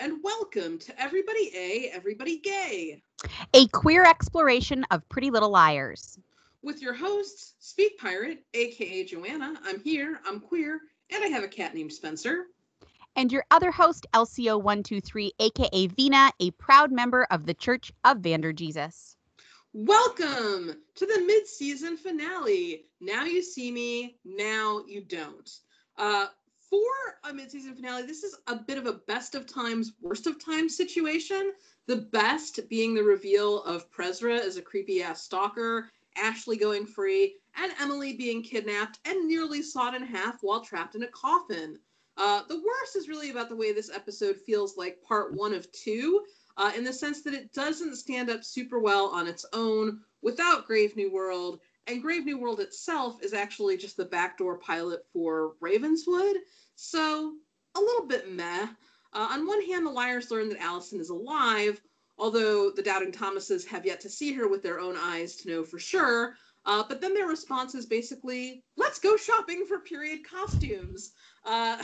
and welcome to Everybody A, Everybody Gay, a queer exploration of Pretty Little Liars. With your hosts, Speak Pirate, aka Joanna. I'm here, I'm queer, and I have a cat named Spencer. And your other host, LCO123, aka Vina, a proud member of the Church of Vander Jesus. Welcome to the mid season finale. Now you see me, now you don't. Uh, for a mid-season finale, this is a bit of a best of times, worst of times situation. The best being the reveal of Prezra as a creepy ass stalker, Ashley going free, and Emily being kidnapped and nearly sawed in half while trapped in a coffin. Uh, the worst is really about the way this episode feels like part one of two, uh, in the sense that it doesn't stand up super well on its own without Grave New World, and Grave New World itself is actually just the backdoor pilot for Ravenswood. So a little bit meh. Uh, on one hand, the liars learn that Allison is alive, although the doubting Thomases have yet to see her with their own eyes to know for sure. Uh, but then their response is basically, let's go shopping for period costumes. Uh,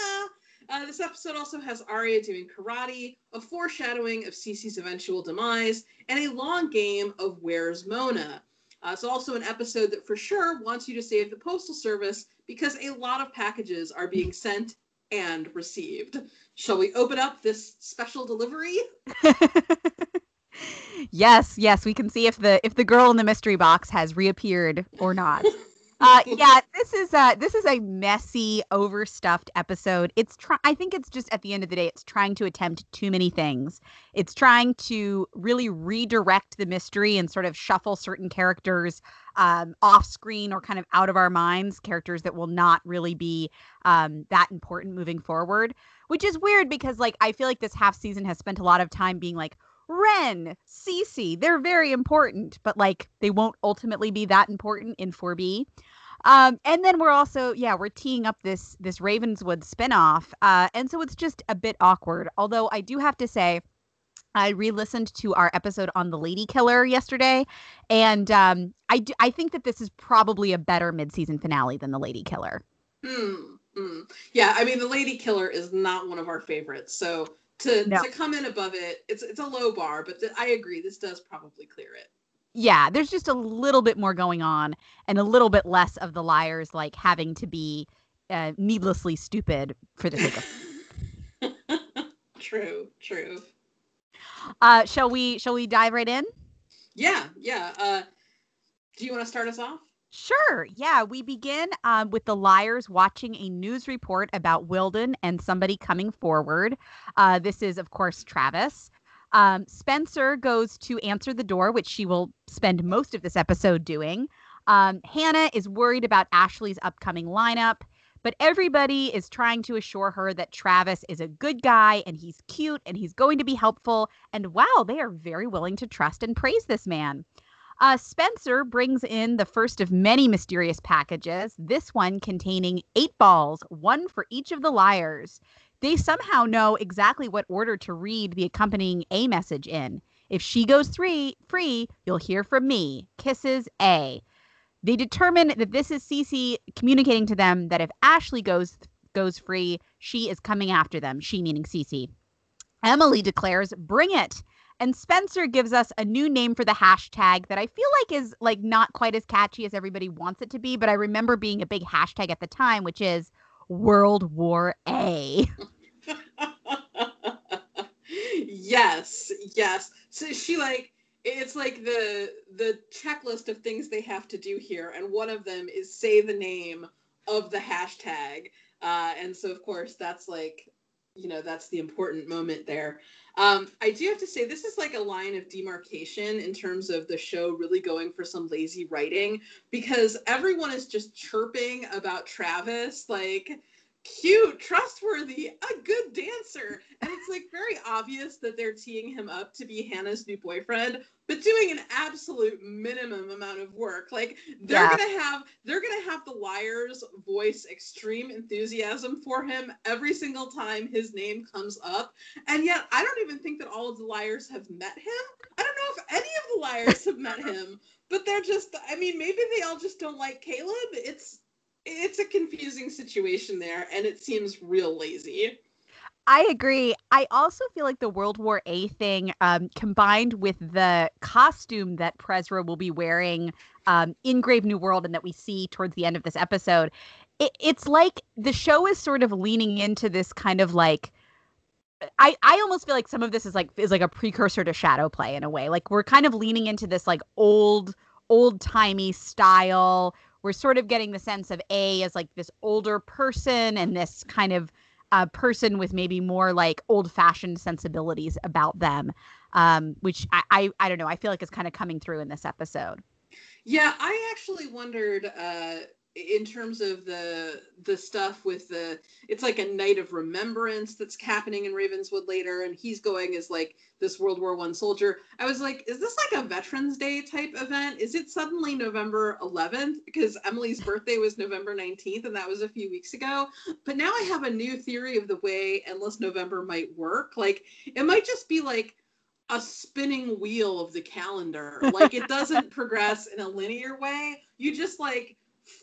uh, this episode also has Aria doing karate, a foreshadowing of Cece's eventual demise, and a long game of Where's Mona. Uh, it's also an episode that for sure wants you to save the Postal Service because a lot of packages are being sent and received. Shall we open up this special delivery? yes, yes, we can see if the if the girl in the mystery box has reappeared or not. Uh, yeah, this is a this is a messy, overstuffed episode. It's try- I think it's just at the end of the day, it's trying to attempt too many things. It's trying to really redirect the mystery and sort of shuffle certain characters um, off screen or kind of out of our minds, characters that will not really be um, that important moving forward. Which is weird because like I feel like this half season has spent a lot of time being like Wren, Cece, they're very important, but like they won't ultimately be that important in 4B. Um, and then we're also, yeah, we're teeing up this this Ravenswood spinoff. Uh, and so it's just a bit awkward. Although I do have to say, I re-listened to our episode on the Lady Killer yesterday, and um, I do, I think that this is probably a better mid-season finale than the Lady Killer. Mm, mm. Yeah, I mean the Lady Killer is not one of our favorites, so to no. to come in above it, it's it's a low bar, but th- I agree. This does probably clear it. Yeah, there's just a little bit more going on, and a little bit less of the liars like having to be uh, needlessly stupid for the sake of. true, true. Uh, shall we? Shall we dive right in? Yeah, yeah. Uh, do you want to start us off? Sure. Yeah. We begin um, with the liars watching a news report about Wilden and somebody coming forward. Uh, this is, of course, Travis. Um, Spencer goes to answer the door, which she will spend most of this episode doing. Um, Hannah is worried about Ashley's upcoming lineup, but everybody is trying to assure her that Travis is a good guy and he's cute and he's going to be helpful. And wow, they are very willing to trust and praise this man. Uh, Spencer brings in the first of many mysterious packages, this one containing eight balls, one for each of the liars. They somehow know exactly what order to read the accompanying A message in. If she goes three, free, you'll hear from me. Kisses A. They determine that this is Cece communicating to them that if Ashley goes goes free, she is coming after them. She meaning Cece. Emily declares, "Bring it." And Spencer gives us a new name for the hashtag that I feel like is like not quite as catchy as everybody wants it to be, but I remember being a big hashtag at the time, which is World War A. yes, yes. So she like it's like the the checklist of things they have to do here, and one of them is say the name of the hashtag. Uh, and so of course that's like you know that's the important moment there. Um, i do have to say this is like a line of demarcation in terms of the show really going for some lazy writing because everyone is just chirping about travis like cute, trustworthy, a good dancer. And it's like very obvious that they're teeing him up to be Hannah's new boyfriend, but doing an absolute minimum amount of work. Like they're yeah. gonna have they're gonna have the liars voice extreme enthusiasm for him every single time his name comes up. And yet I don't even think that all of the liars have met him. I don't know if any of the liars have met him, but they're just I mean, maybe they all just don't like Caleb. It's it's a confusing situation there and it seems real lazy I agree. I also feel like the World War A thing, um, combined with the costume that Prezra will be wearing um, in Grave New World and that we see towards the end of this episode, it, it's like the show is sort of leaning into this kind of like. I, I almost feel like some of this is like is like a precursor to shadow play in a way. Like we're kind of leaning into this like old old timey style. We're sort of getting the sense of A as like this older person and this kind of a person with maybe more like old fashioned sensibilities about them, um, which I, I, I don't know. I feel like is kind of coming through in this episode. Yeah, I actually wondered uh, in terms of the the stuff with the it's like a night of remembrance that's happening in Ravenswood later, and he's going as like this World War One soldier. I was like, is this like a Veterans Day type event? Is it suddenly November 11th? Because Emily's birthday was November 19th, and that was a few weeks ago. But now I have a new theory of the way Endless November might work. Like, it might just be like a spinning wheel of the calendar. Like, it doesn't progress in a linear way. You just like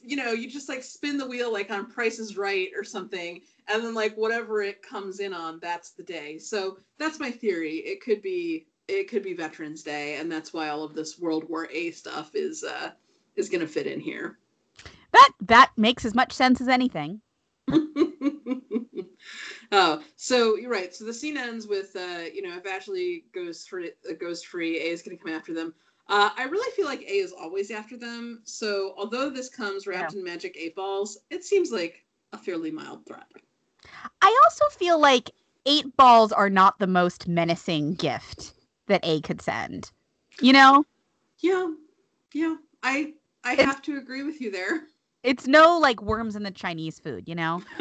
you know, you just like spin the wheel like on Price is Right or something, and then like whatever it comes in on, that's the day. So that's my theory. It could be it could be Veterans Day, and that's why all of this World War A stuff is uh is gonna fit in here. That that makes as much sense as anything. oh, so you're right. So the scene ends with, uh, you know, if Ashley goes free, uh, goes free, A is going to come after them. Uh, I really feel like A is always after them. So although this comes wrapped yeah. in magic eight balls, it seems like a fairly mild threat. I also feel like eight balls are not the most menacing gift that A could send. You know? Yeah. Yeah. I I it's, have to agree with you there. It's no like worms in the Chinese food, you know?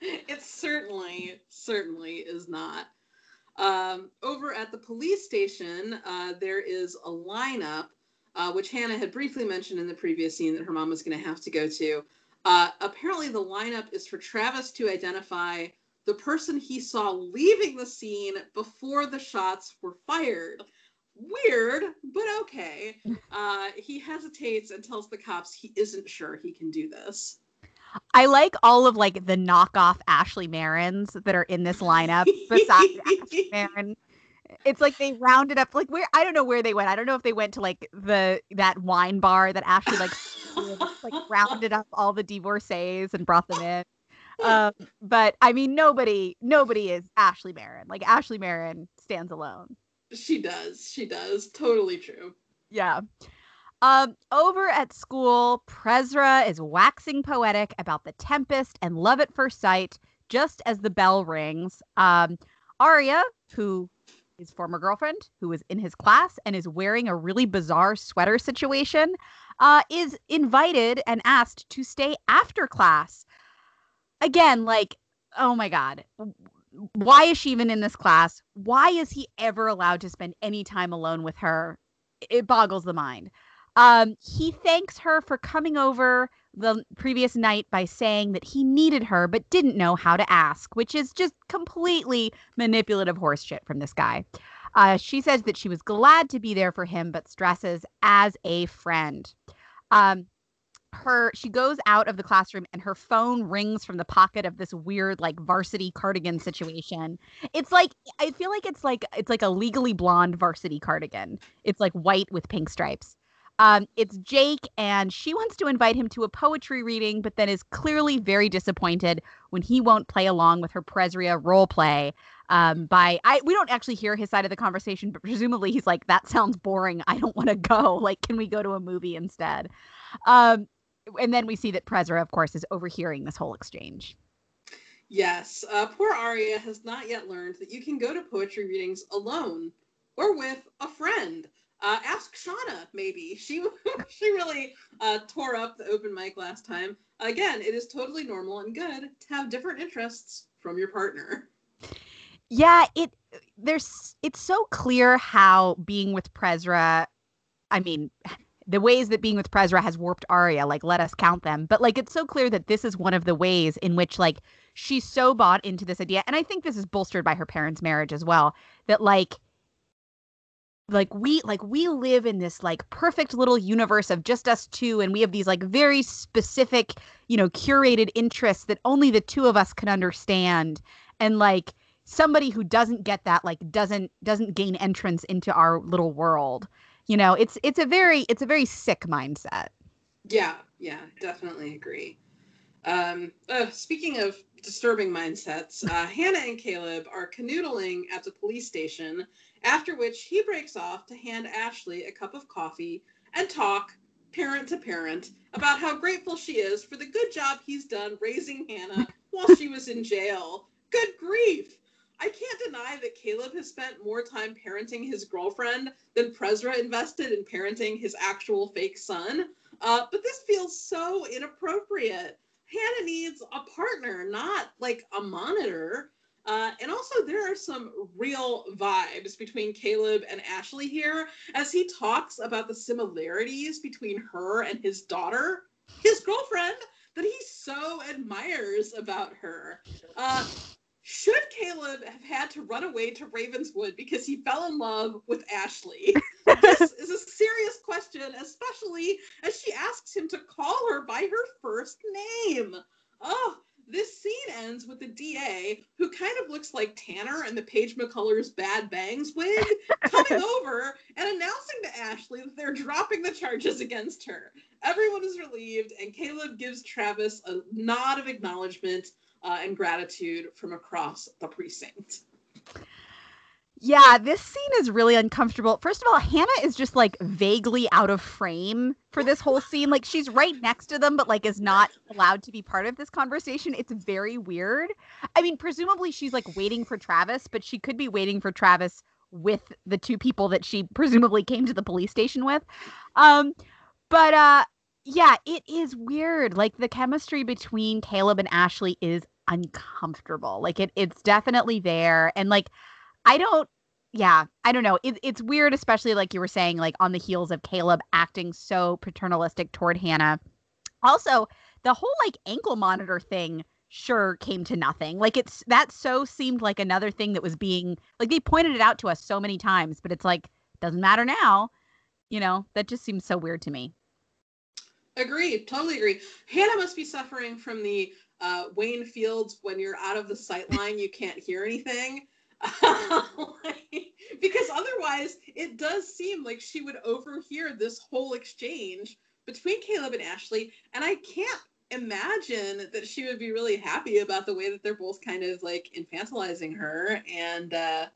it certainly, certainly is not. Um, over at the police station, uh, there is a lineup, uh, which Hannah had briefly mentioned in the previous scene that her mom was going to have to go to. Uh, apparently, the lineup is for Travis to identify the person he saw leaving the scene before the shots were fired. Weird, but okay. Uh, he hesitates and tells the cops he isn't sure he can do this. I like all of like the knockoff Ashley Marins that are in this lineup besides Ashley Marin. It's like they rounded up like where I don't know where they went. I don't know if they went to like the that wine bar that Ashley like like rounded up all the divorcees and brought them in. Um, but I mean nobody nobody is Ashley Marin. Like Ashley Marin stands alone. She does. She does. Totally true. Yeah. Um, over at school, Prezra is waxing poetic about the Tempest and love at first sight. Just as the bell rings, um, Aria, who his former girlfriend, who is in his class and is wearing a really bizarre sweater situation, uh, is invited and asked to stay after class. Again, like, oh my god, why is she even in this class? Why is he ever allowed to spend any time alone with her? It boggles the mind. Um, he thanks her for coming over the previous night by saying that he needed her but didn't know how to ask, which is just completely manipulative horseshit from this guy. Uh, she says that she was glad to be there for him, but stresses as a friend. Um, her she goes out of the classroom and her phone rings from the pocket of this weird like varsity cardigan situation it's like i feel like it's like it's like a legally blonde varsity cardigan it's like white with pink stripes um, it's Jake, and she wants to invite him to a poetry reading, but then is clearly very disappointed when he won't play along with her Prezra role play. Um, by I, we don't actually hear his side of the conversation, but presumably he's like, "That sounds boring. I don't want to go. Like, can we go to a movie instead?" Um, and then we see that Prezra, of course, is overhearing this whole exchange. Yes, uh, poor Aria has not yet learned that you can go to poetry readings alone or with a friend. Uh, ask Shana, maybe. She she really uh, tore up the open mic last time. Again, it is totally normal and good to have different interests from your partner. Yeah, it there's it's so clear how being with Prezra, I mean, the ways that being with Prezra has warped Aria, like let us count them. But like it's so clear that this is one of the ways in which like she's so bought into this idea, and I think this is bolstered by her parents' marriage as well. That like like we like we live in this like perfect little universe of just us two and we have these like very specific you know curated interests that only the two of us can understand. And like somebody who doesn't get that like doesn't doesn't gain entrance into our little world you know? It's it's a very it's a very sick mindset. Yeah yeah definitely agree. Um uh, speaking of disturbing mindsets uh, hannah and caleb are canoodling at the police station after which he breaks off to hand ashley a cup of coffee and talk parent to parent about how grateful she is for the good job he's done raising hannah while she was in jail good grief I can't deny that Caleb has spent more time parenting his girlfriend than Prezra invested in parenting his actual fake son. Uh, but this feels so inappropriate. Hannah needs a partner, not like a monitor. Uh, and also, there are some real vibes between Caleb and Ashley here as he talks about the similarities between her and his daughter, his girlfriend, that he so admires about her. Uh, should Caleb have had to run away to Ravenswood because he fell in love with Ashley? this is a serious question, especially as she asks him to call her by her first name. Oh, this scene ends with the DA, who kind of looks like Tanner in the Paige McCullers Bad Bangs wig, coming over and announcing to Ashley that they're dropping the charges against her. Everyone is relieved, and Caleb gives Travis a nod of acknowledgement uh, and gratitude from across the precinct. Yeah, this scene is really uncomfortable. First of all, Hannah is just like vaguely out of frame for this whole scene. Like she's right next to them, but like is not allowed to be part of this conversation. It's very weird. I mean, presumably she's like waiting for Travis, but she could be waiting for Travis with the two people that she presumably came to the police station with. Um, but uh yeah, it is weird. Like the chemistry between Caleb and Ashley is uncomfortable. Like it it's definitely there. And like I don't yeah, I don't know. It, it's weird, especially like you were saying, like on the heels of Caleb acting so paternalistic toward Hannah. Also, the whole like ankle monitor thing sure came to nothing. Like it's that so seemed like another thing that was being like they pointed it out to us so many times, but it's like doesn't matter now. You know, that just seems so weird to me. Agreed. Totally agree. Hannah must be suffering from the uh, Wayne Fields when you're out of the sight line, you can't hear anything. because otherwise, it does seem like she would overhear this whole exchange between Caleb and Ashley. And I can't imagine that she would be really happy about the way that they're both kind of like infantilizing her and, uh,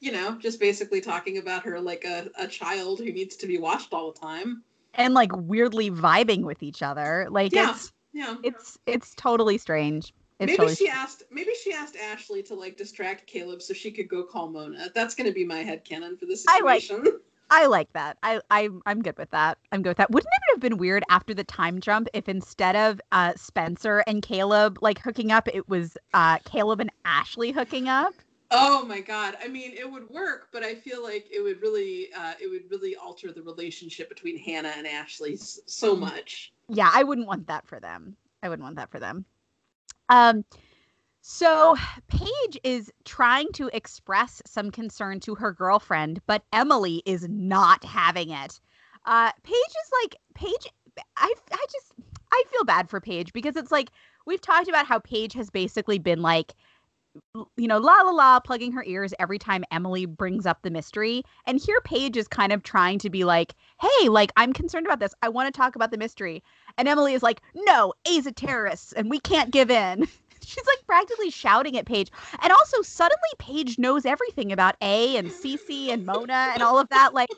you know, just basically talking about her like a, a child who needs to be watched all the time and like weirdly vibing with each other. Like yeah, it's yeah. It's it's totally strange. It's maybe she asked maybe she asked Ashley to like distract Caleb so she could go call Mona. That's gonna be my head canon for this situation. I like I like that. I, I I'm good with that. I'm good with that. Wouldn't it have been weird after the time jump if instead of uh, Spencer and Caleb like hooking up, it was uh, Caleb and Ashley hooking up? Oh my god. I mean, it would work, but I feel like it would really uh, it would really alter the relationship between Hannah and Ashley so mm. much. Yeah, I wouldn't want that for them. I wouldn't want that for them. Um so Paige is trying to express some concern to her girlfriend, but Emily is not having it. Uh Paige is like Paige I I just I feel bad for Paige because it's like we've talked about how Paige has basically been like you know, la la la, plugging her ears every time Emily brings up the mystery. And here Paige is kind of trying to be like, hey, like, I'm concerned about this. I want to talk about the mystery. And Emily is like, no, A's a terrorist and we can't give in. She's like practically shouting at Paige. And also, suddenly Paige knows everything about A and Cece and Mona and all of that. Like,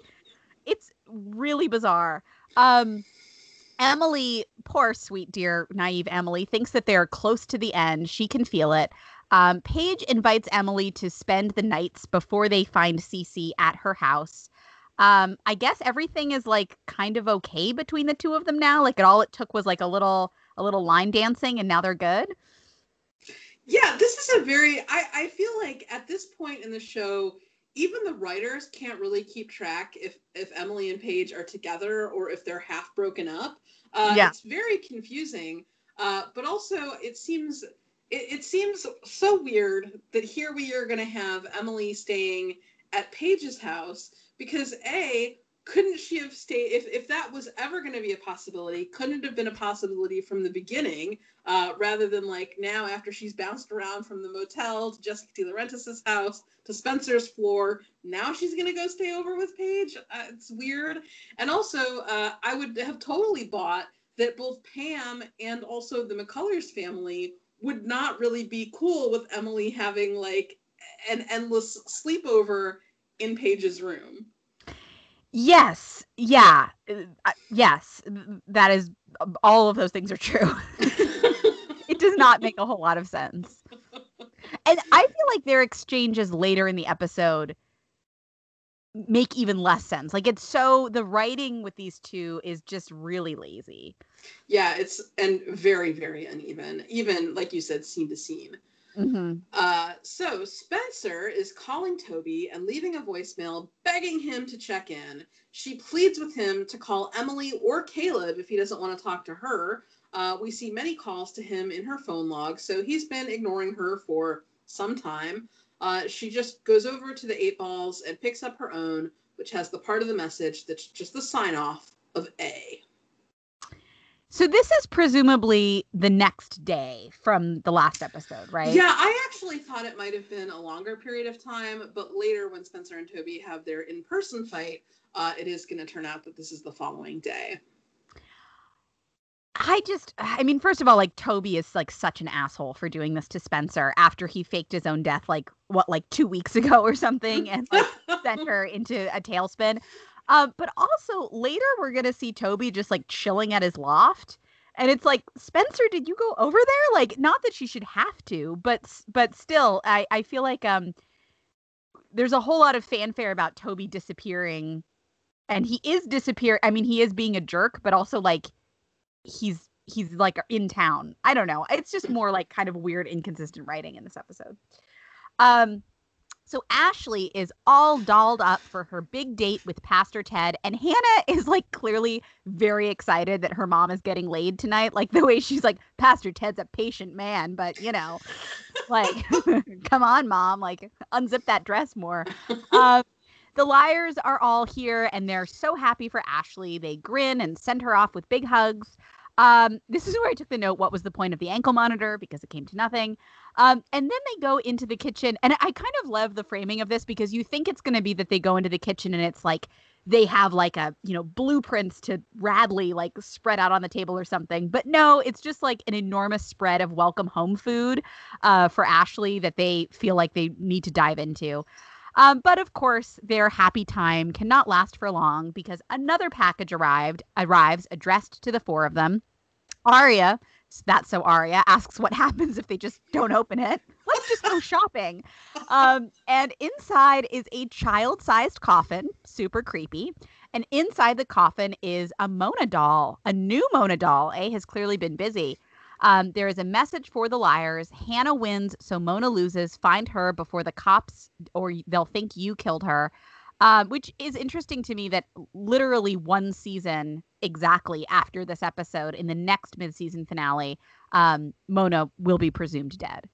it's really bizarre. Um, Emily, poor sweet dear naive Emily, thinks that they're close to the end. She can feel it. Um, Paige invites Emily to spend the nights before they find Cece at her house. Um, I guess everything is like kind of okay between the two of them now. Like it all it took was like a little a little line dancing, and now they're good. Yeah, this is a very. I I feel like at this point in the show, even the writers can't really keep track if if Emily and Paige are together or if they're half broken up. Uh, yeah. It's very confusing. Uh, but also, it seems it, it seems so weird that here we are going to have Emily staying at Paige's house because A, couldn't she have stayed if, if that was ever going to be a possibility couldn't it have been a possibility from the beginning uh, rather than like now after she's bounced around from the motel to Jessica DiLaurentis's house to spencer's floor now she's going to go stay over with paige? Uh, it's weird. And also uh, i would have totally bought that both pam and also the mccullers family would not really be cool with emily having like an endless sleepover in paige's room Yes. Yeah. Uh, yes. That is all of those things are true. it does not make a whole lot of sense. And I feel like their exchanges later in the episode make even less sense. Like it's so the writing with these two is just really lazy. Yeah, it's and very very uneven. Even like you said scene to scene. Mm-hmm. Uh, so Spencer is calling Toby and leaving a voicemail begging him to check in. She pleads with him to call Emily or Caleb if he doesn't want to talk to her. Uh, we see many calls to him in her phone log, so he's been ignoring her for some time. Uh, she just goes over to the eight balls and picks up her own, which has the part of the message that's just the sign off of A. So this is presumably the next day from the last episode, right? Yeah, I actually thought it might have been a longer period of time, but later when Spencer and Toby have their in-person fight, uh, it is going to turn out that this is the following day. I just, I mean, first of all, like Toby is like such an asshole for doing this to Spencer after he faked his own death, like what, like two weeks ago or something, and like sent her into a tailspin. Um, but also later we're gonna see Toby just like chilling at his loft. And it's like, Spencer, did you go over there? Like, not that she should have to, but but still, I, I feel like um there's a whole lot of fanfare about Toby disappearing. And he is disappear I mean, he is being a jerk, but also like he's he's like in town. I don't know. It's just more like kind of weird, inconsistent writing in this episode. Um so Ashley is all dolled up for her big date with Pastor Ted, and Hannah is like clearly very excited that her mom is getting laid tonight. Like the way she's like, Pastor Ted's a patient man, but you know, like, come on, mom, like unzip that dress more. Um, the liars are all here, and they're so happy for Ashley. They grin and send her off with big hugs. Um, this is where I took the note. What was the point of the ankle monitor? Because it came to nothing. Um, and then they go into the kitchen, and I kind of love the framing of this because you think it's going to be that they go into the kitchen and it's like they have like a you know blueprints to Radley like spread out on the table or something. But no, it's just like an enormous spread of welcome home food uh, for Ashley that they feel like they need to dive into. Um, but of course, their happy time cannot last for long because another package arrived arrives addressed to the four of them. Aria, that's so Aria, asks what happens if they just don't open it. Let's just go shopping. Um, and inside is a child-sized coffin, super creepy. And inside the coffin is a Mona doll, a new Mona doll. A has clearly been busy. Um, there is a message for the liars. Hannah wins, so Mona loses. Find her before the cops, or they'll think you killed her. Uh, which is interesting to me that literally one season exactly after this episode, in the next mid-season finale, um, Mona will be presumed dead.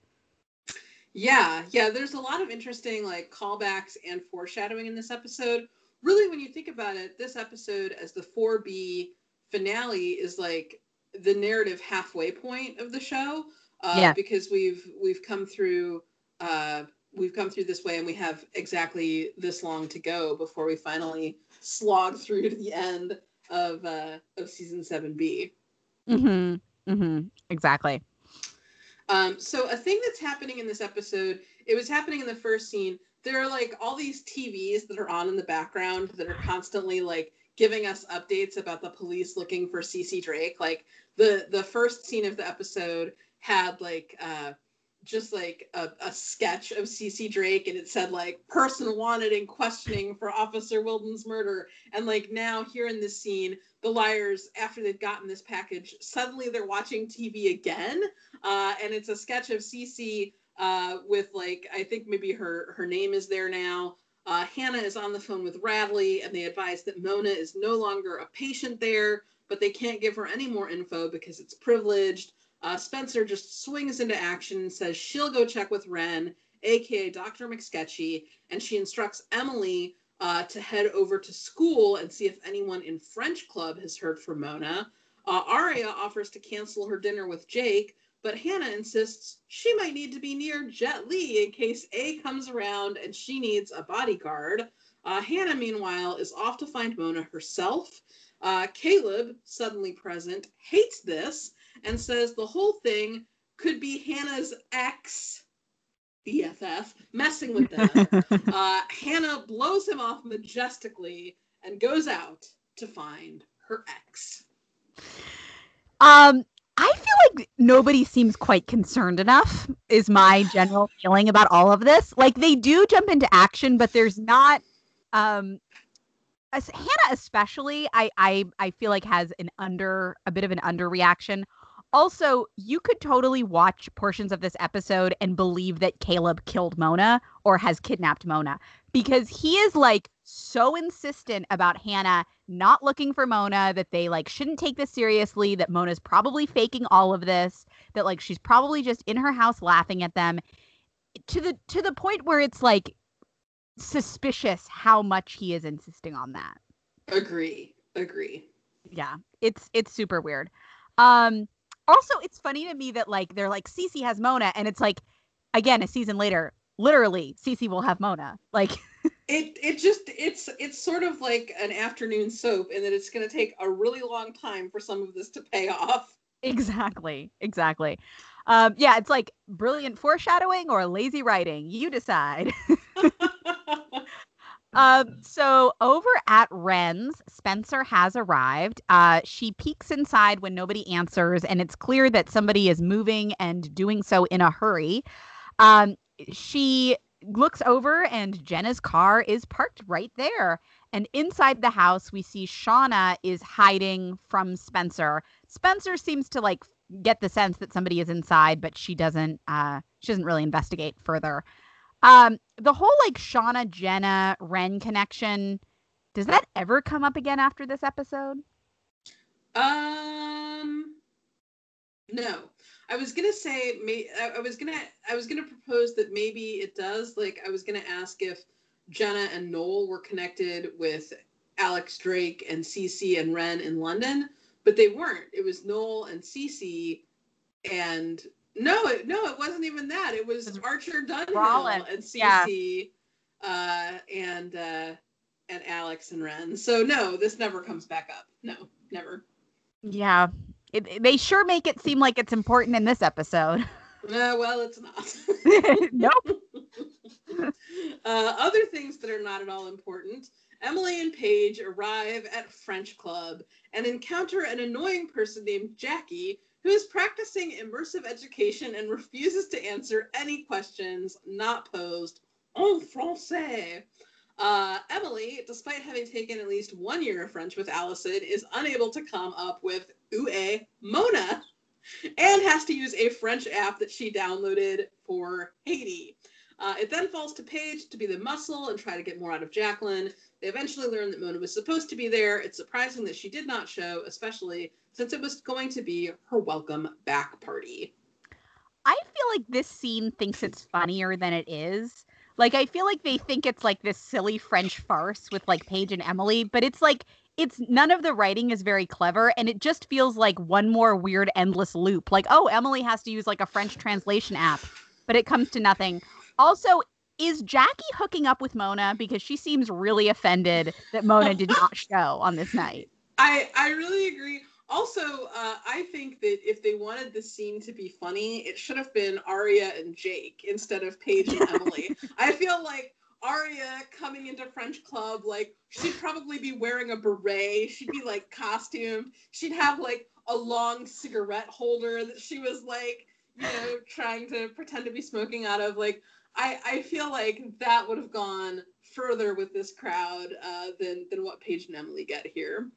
Yeah, yeah. There's a lot of interesting like callbacks and foreshadowing in this episode. Really, when you think about it, this episode as the 4B finale is like the narrative halfway point of the show uh, yeah. because we've we've come through uh, we've come through this way and we have exactly this long to go before we finally slog through to the end of uh, of season 7b mm-hmm. Mm-hmm. Exactly. Um, so a thing that's happening in this episode it was happening in the first scene. There are like all these tvs that are on in the background that are constantly like giving us updates about the police looking for Cece Drake. Like the the first scene of the episode had like uh just like a, a sketch of Cece Drake and it said like person wanted in questioning for Officer Wilden's murder. And like now here in this scene, the liars, after they've gotten this package, suddenly they're watching TV again. Uh, and it's a sketch of Cece uh, with like I think maybe her her name is there now. Uh, Hannah is on the phone with Radley, and they advise that Mona is no longer a patient there, but they can't give her any more info because it's privileged. Uh, Spencer just swings into action and says she'll go check with Wren, aka Dr. McSketchy, and she instructs Emily uh, to head over to school and see if anyone in French Club has heard from Mona. Uh, Aria offers to cancel her dinner with Jake, but Hannah insists she might need to be near Jet Li in case A comes around and she needs a bodyguard. Uh, Hannah, meanwhile, is off to find Mona herself. Uh, Caleb, suddenly present, hates this and says the whole thing could be Hannah's ex BFF messing with them. uh, Hannah blows him off majestically and goes out to find her ex. Um, I feel like nobody seems quite concerned enough, is my general feeling about all of this. Like they do jump into action, but there's not um as Hannah especially, I I I feel like has an under a bit of an underreaction. Also, you could totally watch portions of this episode and believe that Caleb killed Mona or has kidnapped Mona because he is like so insistent about Hannah not looking for Mona that they like shouldn't take this seriously, that Mona's probably faking all of this, that like she's probably just in her house laughing at them to the to the point where it's like suspicious how much he is insisting on that. Agree. Agree. Yeah. It's it's super weird. Um also it's funny to me that like they're like Cece has Mona and it's like again a season later literally Cece will have Mona. Like it it just it's it's sort of like an afternoon soap and that it's going to take a really long time for some of this to pay off. Exactly. Exactly. Um yeah, it's like brilliant foreshadowing or lazy writing. You decide. Um, so over at Wren's, Spencer has arrived. Uh, she peeks inside when nobody answers, and it's clear that somebody is moving and doing so in a hurry. Um, she looks over, and Jenna's car is parked right there. And inside the house, we see Shana is hiding from Spencer. Spencer seems to like get the sense that somebody is inside, but she doesn't. Uh, she doesn't really investigate further. Um, the whole like Shana Jenna Wren connection, does that ever come up again after this episode? Um, no. I was gonna say, may, I was gonna, I was gonna propose that maybe it does. Like, I was gonna ask if Jenna and Noel were connected with Alex Drake and Cece and Wren in London, but they weren't. It was Noel and Cece and no, it, no, it wasn't even that. It was Archer Dunhill Rollins. and Cece yeah. uh, and uh, and Alex and Wren. So no, this never comes back up. No, never. Yeah, it, they sure make it seem like it's important in this episode. Uh, well, it's not. nope. uh, other things that are not at all important. Emily and Paige arrive at French Club and encounter an annoying person named Jackie who is practicing immersive education and refuses to answer any questions not posed en français. Uh, Emily, despite having taken at least one year of French with Allison, is unable to come up with Ue Mona and has to use a French app that she downloaded for Haiti. Uh, it then falls to Paige to be the muscle and try to get more out of Jacqueline. They eventually learn that Mona was supposed to be there. It's surprising that she did not show, especially since it was going to be her welcome back party. I feel like this scene thinks it's funnier than it is. Like I feel like they think it's like this silly French farce with like Paige and Emily, but it's like it's none of the writing is very clever and it just feels like one more weird endless loop. Like, oh, Emily has to use like a French translation app, but it comes to nothing. Also, is Jackie hooking up with Mona because she seems really offended that Mona did not show on this night? I I really agree. Also, uh, I think that if they wanted the scene to be funny, it should have been Aria and Jake instead of Paige and Emily. I feel like Aria coming into French Club, like she'd probably be wearing a beret. She'd be like costumed. She'd have like a long cigarette holder that she was like, you know, trying to pretend to be smoking out of. Like, I I feel like that would have gone further with this crowd uh, than than what Paige and Emily get here.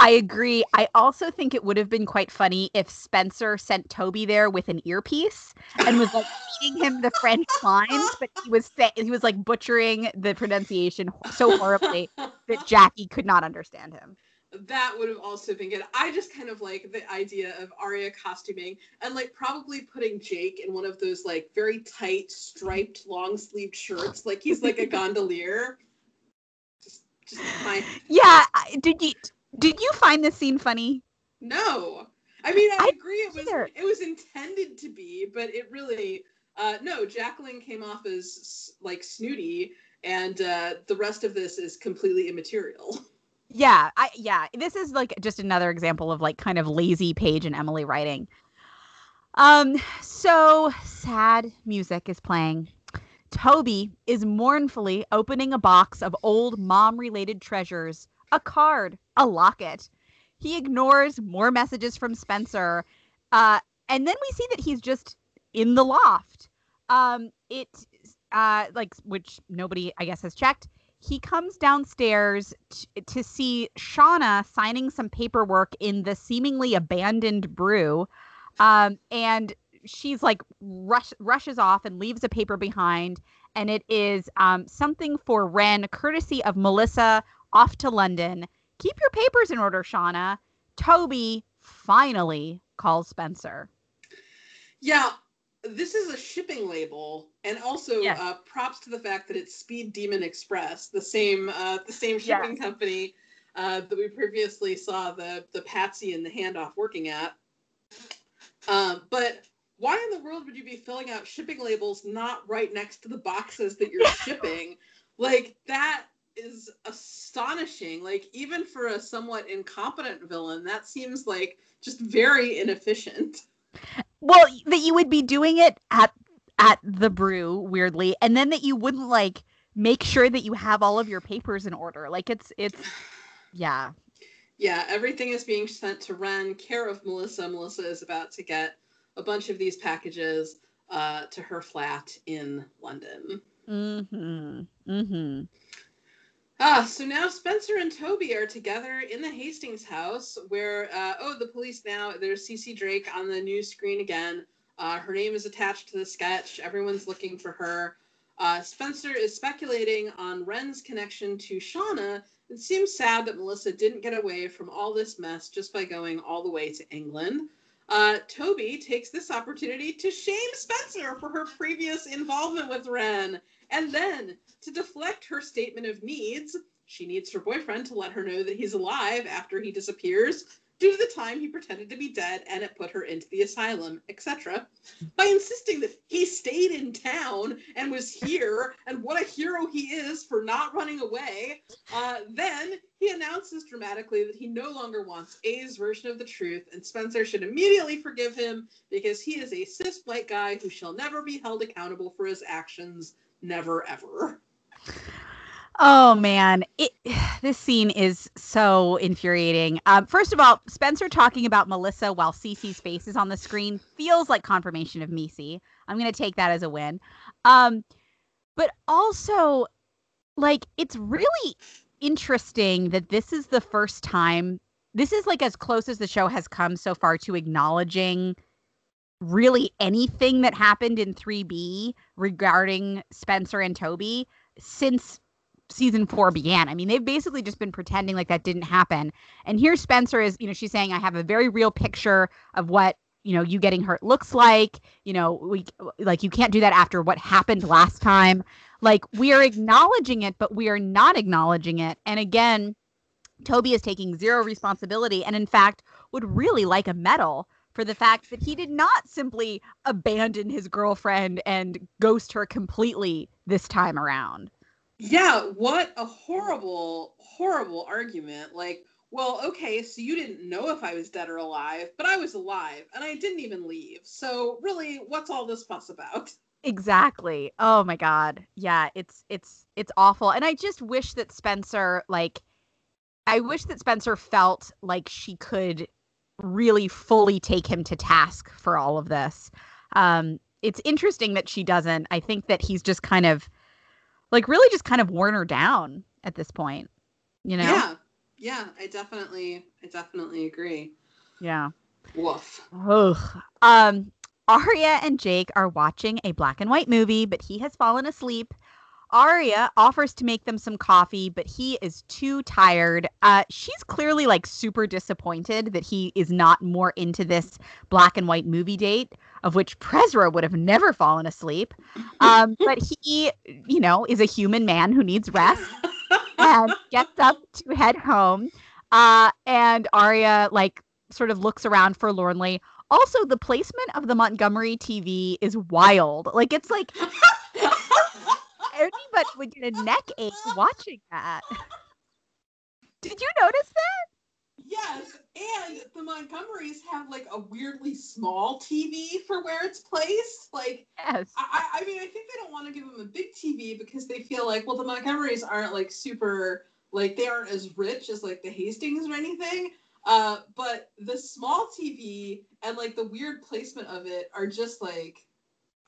I agree. I also think it would have been quite funny if Spencer sent Toby there with an earpiece and was like feeding him the French lines, but he was say- he was like butchering the pronunciation so horribly that Jackie could not understand him. That would have also been good. I just kind of like the idea of Aria costuming and like probably putting Jake in one of those like very tight striped long sleeved shirts, like he's like a gondolier Just just my Yeah, did you did you find this scene funny? no. I mean, I, I agree. It was either. it was intended to be, but it really uh, no. Jacqueline came off as like snooty, and uh, the rest of this is completely immaterial. Yeah, I yeah, this is like just another example of like kind of lazy Paige and Emily writing. Um, so sad music is playing. Toby is mournfully opening a box of old mom-related treasures, a card, a locket. He ignores more messages from Spencer, uh, and then we see that he's just in the loft. Um, it, uh, like which nobody I guess has checked he comes downstairs t- to see Shana signing some paperwork in the seemingly abandoned brew. Um, and she's like rush rushes off and leaves a paper behind. And it is um, something for Wren, courtesy of Melissa off to London. Keep your papers in order, Shana. Toby finally calls Spencer. Yeah, this is a shipping label, and also Yes. uh, props to the fact that it's Speed Demon Express, the same uh, the same shipping company uh, that we previously saw the the Patsy and the handoff working at. Um, but why in the world would you be filling out shipping labels not right next to the boxes that you're shipping? Like that is astonishing. Like even for a somewhat incompetent villain, that seems like just very inefficient. Well, that you would be doing it at at the brew weirdly, and then that you wouldn't like make sure that you have all of your papers in order. Like it's it's yeah. Yeah, everything is being sent to Wren, care of Melissa. Melissa is about to get a bunch of these packages uh, to her flat in London. Mm-hmm. Mm-hmm. Ah, so now Spencer and Toby are together in the Hastings house where, uh, oh, the police now, there's Cece Drake on the news screen again. Uh, her name is attached to the sketch. Everyone's looking for her. Uh, Spencer is speculating on Wren's connection to Shana. It seems sad that Melissa didn't get away from all this mess just by going all the way to England. Uh, Toby takes this opportunity to shame Spencer for her previous involvement with Wren. And then, to deflect her statement of needs, she needs her boyfriend to let her know that he's alive after he disappears due to the time he pretended to be dead and it put her into the asylum, etc. By insisting that he stayed in town and was here and what a hero he is for not running away, uh, then he announces dramatically that he no longer wants A's version of the truth and Spencer should immediately forgive him because he is a cis white guy who shall never be held accountable for his actions. Never ever. Oh man, it this scene is so infuriating. Um, first of all, Spencer talking about Melissa while Cece's face is on the screen feels like confirmation of Misi. I'm gonna take that as a win. Um, but also, like, it's really interesting that this is the first time. This is like as close as the show has come so far to acknowledging really anything that happened in 3B regarding Spencer and Toby since season four began. I mean, they've basically just been pretending like that didn't happen. And here Spencer is, you know, she's saying, I have a very real picture of what, you know, you getting hurt looks like. You know, we like you can't do that after what happened last time. Like we are acknowledging it, but we are not acknowledging it. And again, Toby is taking zero responsibility and in fact would really like a medal for the fact that he did not simply abandon his girlfriend and ghost her completely this time around. Yeah, what a horrible, horrible argument. Like, well, okay, so you didn't know if I was dead or alive, but I was alive and I didn't even leave. So, really, what's all this fuss about? Exactly. Oh my god. Yeah, it's it's it's awful. And I just wish that Spencer like I wish that Spencer felt like she could really fully take him to task for all of this. Um it's interesting that she doesn't. I think that he's just kind of like really just kind of worn her down at this point. You know? Yeah. Yeah, I definitely I definitely agree. Yeah. Woof. Ugh. Um, Aria and Jake are watching a black and white movie, but he has fallen asleep. Aria offers to make them some coffee, but he is too tired. Uh, she's clearly like super disappointed that he is not more into this black and white movie date, of which Prezra would have never fallen asleep. Um, but he, you know, is a human man who needs rest. and gets up to head home. Uh, and Aria like sort of looks around forlornly. Also, the placement of the Montgomery TV is wild. Like it's like anybody would get a neck ache watching that. Did you notice that? Yes, and the Montgomerys have like a weirdly small TV for where it's placed. Like, Yes. I, I mean, I think they don't want to give them a big TV because they feel like, well, the Montgomerys aren't like super, like they aren't as rich as like the Hastings or anything. Uh, but the small TV and like the weird placement of it are just like,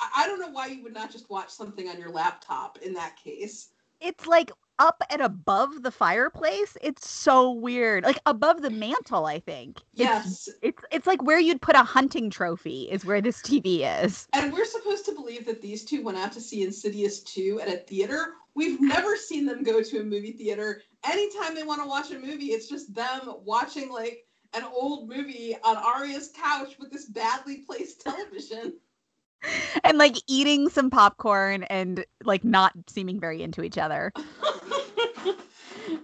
I, don't know why you would not just watch something on your laptop in that case. It's like up and above the fireplace. It's so weird. Like above the mantle, I think. It's- Yes, It's it's like where you'd put a hunting trophy is where this TV is. And we're supposed to believe that these two went out to see Insidious 2 at a theater. We've never seen them go to a movie theater. Anytime they want to watch a movie, it's just them watching like an old movie on Aria's couch with this badly placed television. And like eating some popcorn and like not seeming very into each other.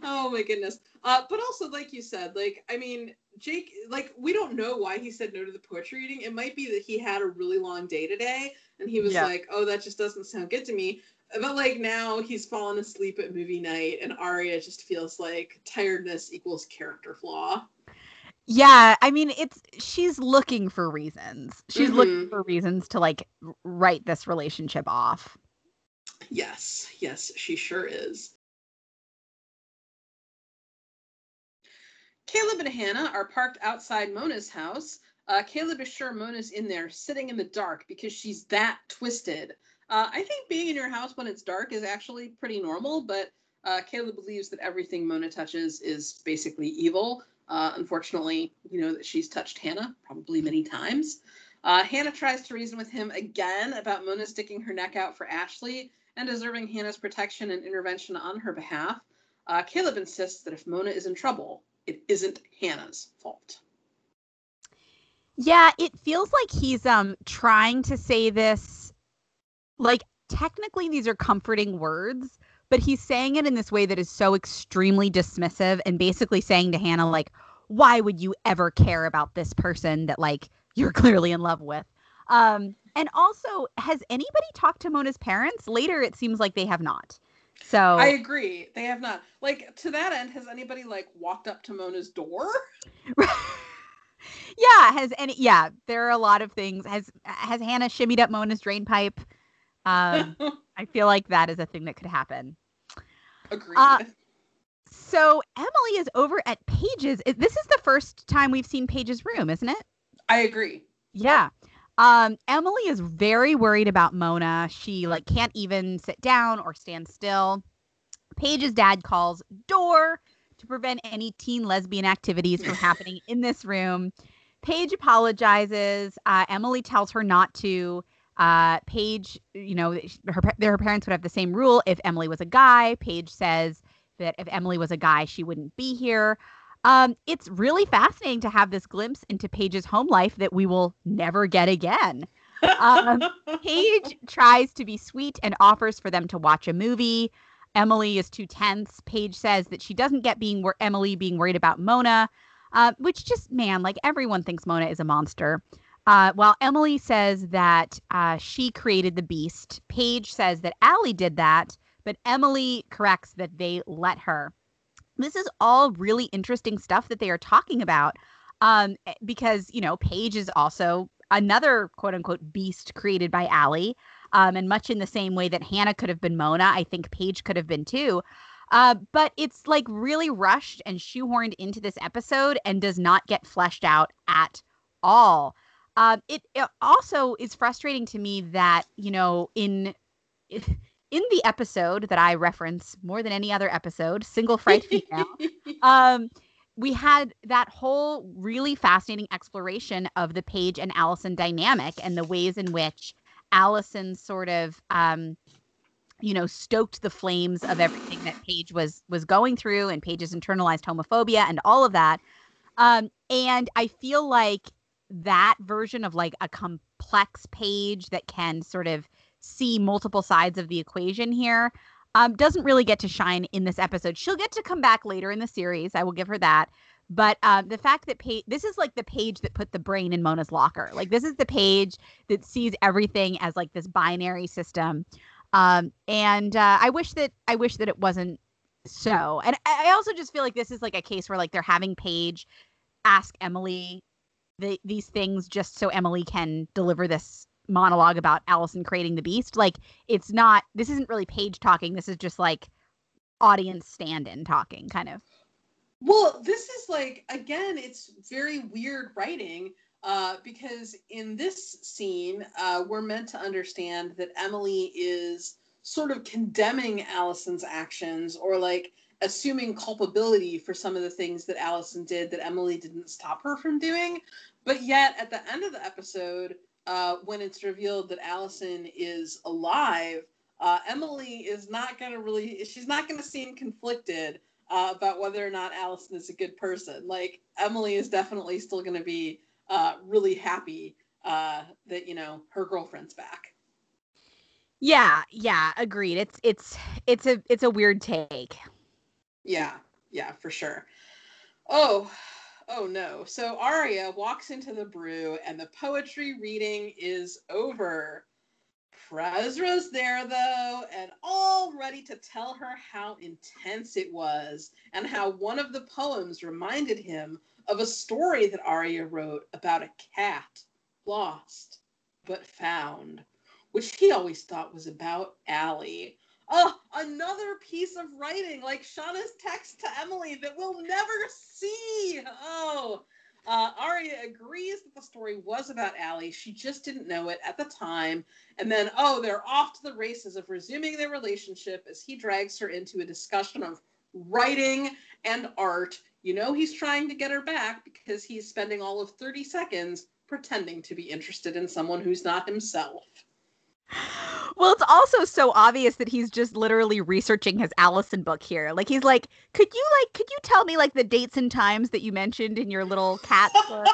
oh my goodness. Uh, but also, like you said, like, I mean, Jake, like, we don't know why he said no to the poetry reading. It might be that he had a really long day today and he was Yeah. like, oh, that just doesn't sound good to me. But like now he's fallen asleep at movie night and Aria just feels like tiredness equals character flaw. Yeah, I mean it's she's looking for reasons. She's looking Mhm. for reasons to like write this relationship off. Yes, yes, she sure is. Caleb and Hannah are parked outside Mona's house. Uh, Caleb is sure Mona's in there, sitting in the dark because she's that twisted. Uh, I think being in your house when it's dark is actually pretty normal, but uh, Caleb believes that everything Mona touches is basically evil. Uh, unfortunately, you know that she's touched Hannah probably many times. Uh, Hannah tries to reason with him again about Mona sticking her neck out for Ashley and deserving Hannah's protection and intervention on her behalf. Uh, Caleb insists that if Mona is in trouble, it isn't Hannah's fault. Yeah, it feels like he's um trying to say this like technically these are comforting words, but he's saying it in this way that is so extremely dismissive and basically saying to Hannah like why would you ever care about this person that like you're clearly in love with? Um and also has anybody talked to Mona's parents? Later it seems like they have not. So I agree. They have not. Like, to that end, has anybody, like, walked up to Mona's door? yeah, has any yeah, there are a lot of things. Has has Hannah shimmied up Mona's drain pipe? Um I feel like that is a thing that could happen. Agreed. Uh, So Emily is over at Paige's. This is the first time we've seen Paige's room, isn't it? I agree. Yeah. Um, Emily is very worried about Mona. She like can't even sit down or stand still. Paige's dad calls door to prevent any teen lesbian activities from happening in this room. Paige apologizes. Uh, Emily tells her not to. Uh, Paige, you know, her her parents would have the same rule if Emily was a guy. Paige says that if Emily was a guy, she wouldn't be here. Um, it's really fascinating to have this glimpse into Paige's home life that we will never get again. Um, Paige tries to be sweet and offers for them to watch a movie. Emily is too tense. Paige says that she doesn't get being wor- Emily being worried about Mona, uh, which just man, like everyone thinks Mona is a monster. Uh, while Emily says that uh, she created the beast, Paige says that Allie did that, but Emily corrects that they let her. This is all really interesting stuff that they are talking about um, eh, because, you know, Paige is also another quote unquote beast created by Allie. Um, and much in the same way that Hannah could have been Mona, I think Paige could have been too. Uh, but it's like really rushed and shoehorned into this episode and does not get fleshed out at all. Um, it, it also is frustrating to me that you know in in the episode that I reference more than any other episode, single fright female, um, we had that whole really fascinating exploration of the Paige and Allison dynamic and the ways in which Allison sort of um, you know stoked the flames of everything that Paige was was going through and Paige's internalized homophobia and all of that. Um, and I feel like that version of like a complex page that can sort of see multiple sides of the equation here um, doesn't really get to shine in this episode. She'll get to come back later in the series. I will give her that. But um, the fact that Paige, this is like the page that put the brain in Mona's locker. Like this is the page that sees everything as like this binary system. Um, and uh, I wish that I wish that it wasn't so. And I also just feel like this is like a case where like they're having Paige ask Emily the, these things just so Emily can deliver this monologue about Allison creating the beast. Like it's not. This isn't really Paige talking. This is just like audience stand-in talking, kind of. Well, this is like again, it's very weird writing uh, because in this scene, uh, we're meant to understand that Emily is sort of condemning Allison's actions or like assuming culpability for some of the things that Allison did that Emily didn't stop her from doing. But yet, at the end of the episode, uh, when it's revealed that Allison is alive, uh, Emily is not going to really, she's not going to seem conflicted uh, about whether or not Allison is a good person. Like Emily is definitely still going to be uh, really happy uh, that you know her girlfriend's back. Yeah, yeah, agreed. It's it's it's a it's a weird take. Yeah, yeah, for sure. Oh, oh no. So Aria walks into the brew and the poetry reading is over. Prezra's there though, and all ready to tell her how intense it was and how one of the poems reminded him of a story that Aria wrote about a cat lost but found, which he always thought was about Allie. Oh, another piece of writing like Shana's text to Emily that we'll never see. Oh, uh, Aria agrees that the story was about Allie. She just didn't know it at the time. And then, oh, they're off to the races of resuming their relationship as he drags her into a discussion of writing and art. You know, he's trying to get her back because he's spending all of 30 seconds pretending to be interested in someone who's not himself. Well, it's also so obvious that he's just literally researching his Allison book here. Like he's like, could you like, could you tell me like the dates and times that you mentioned in your little cat story?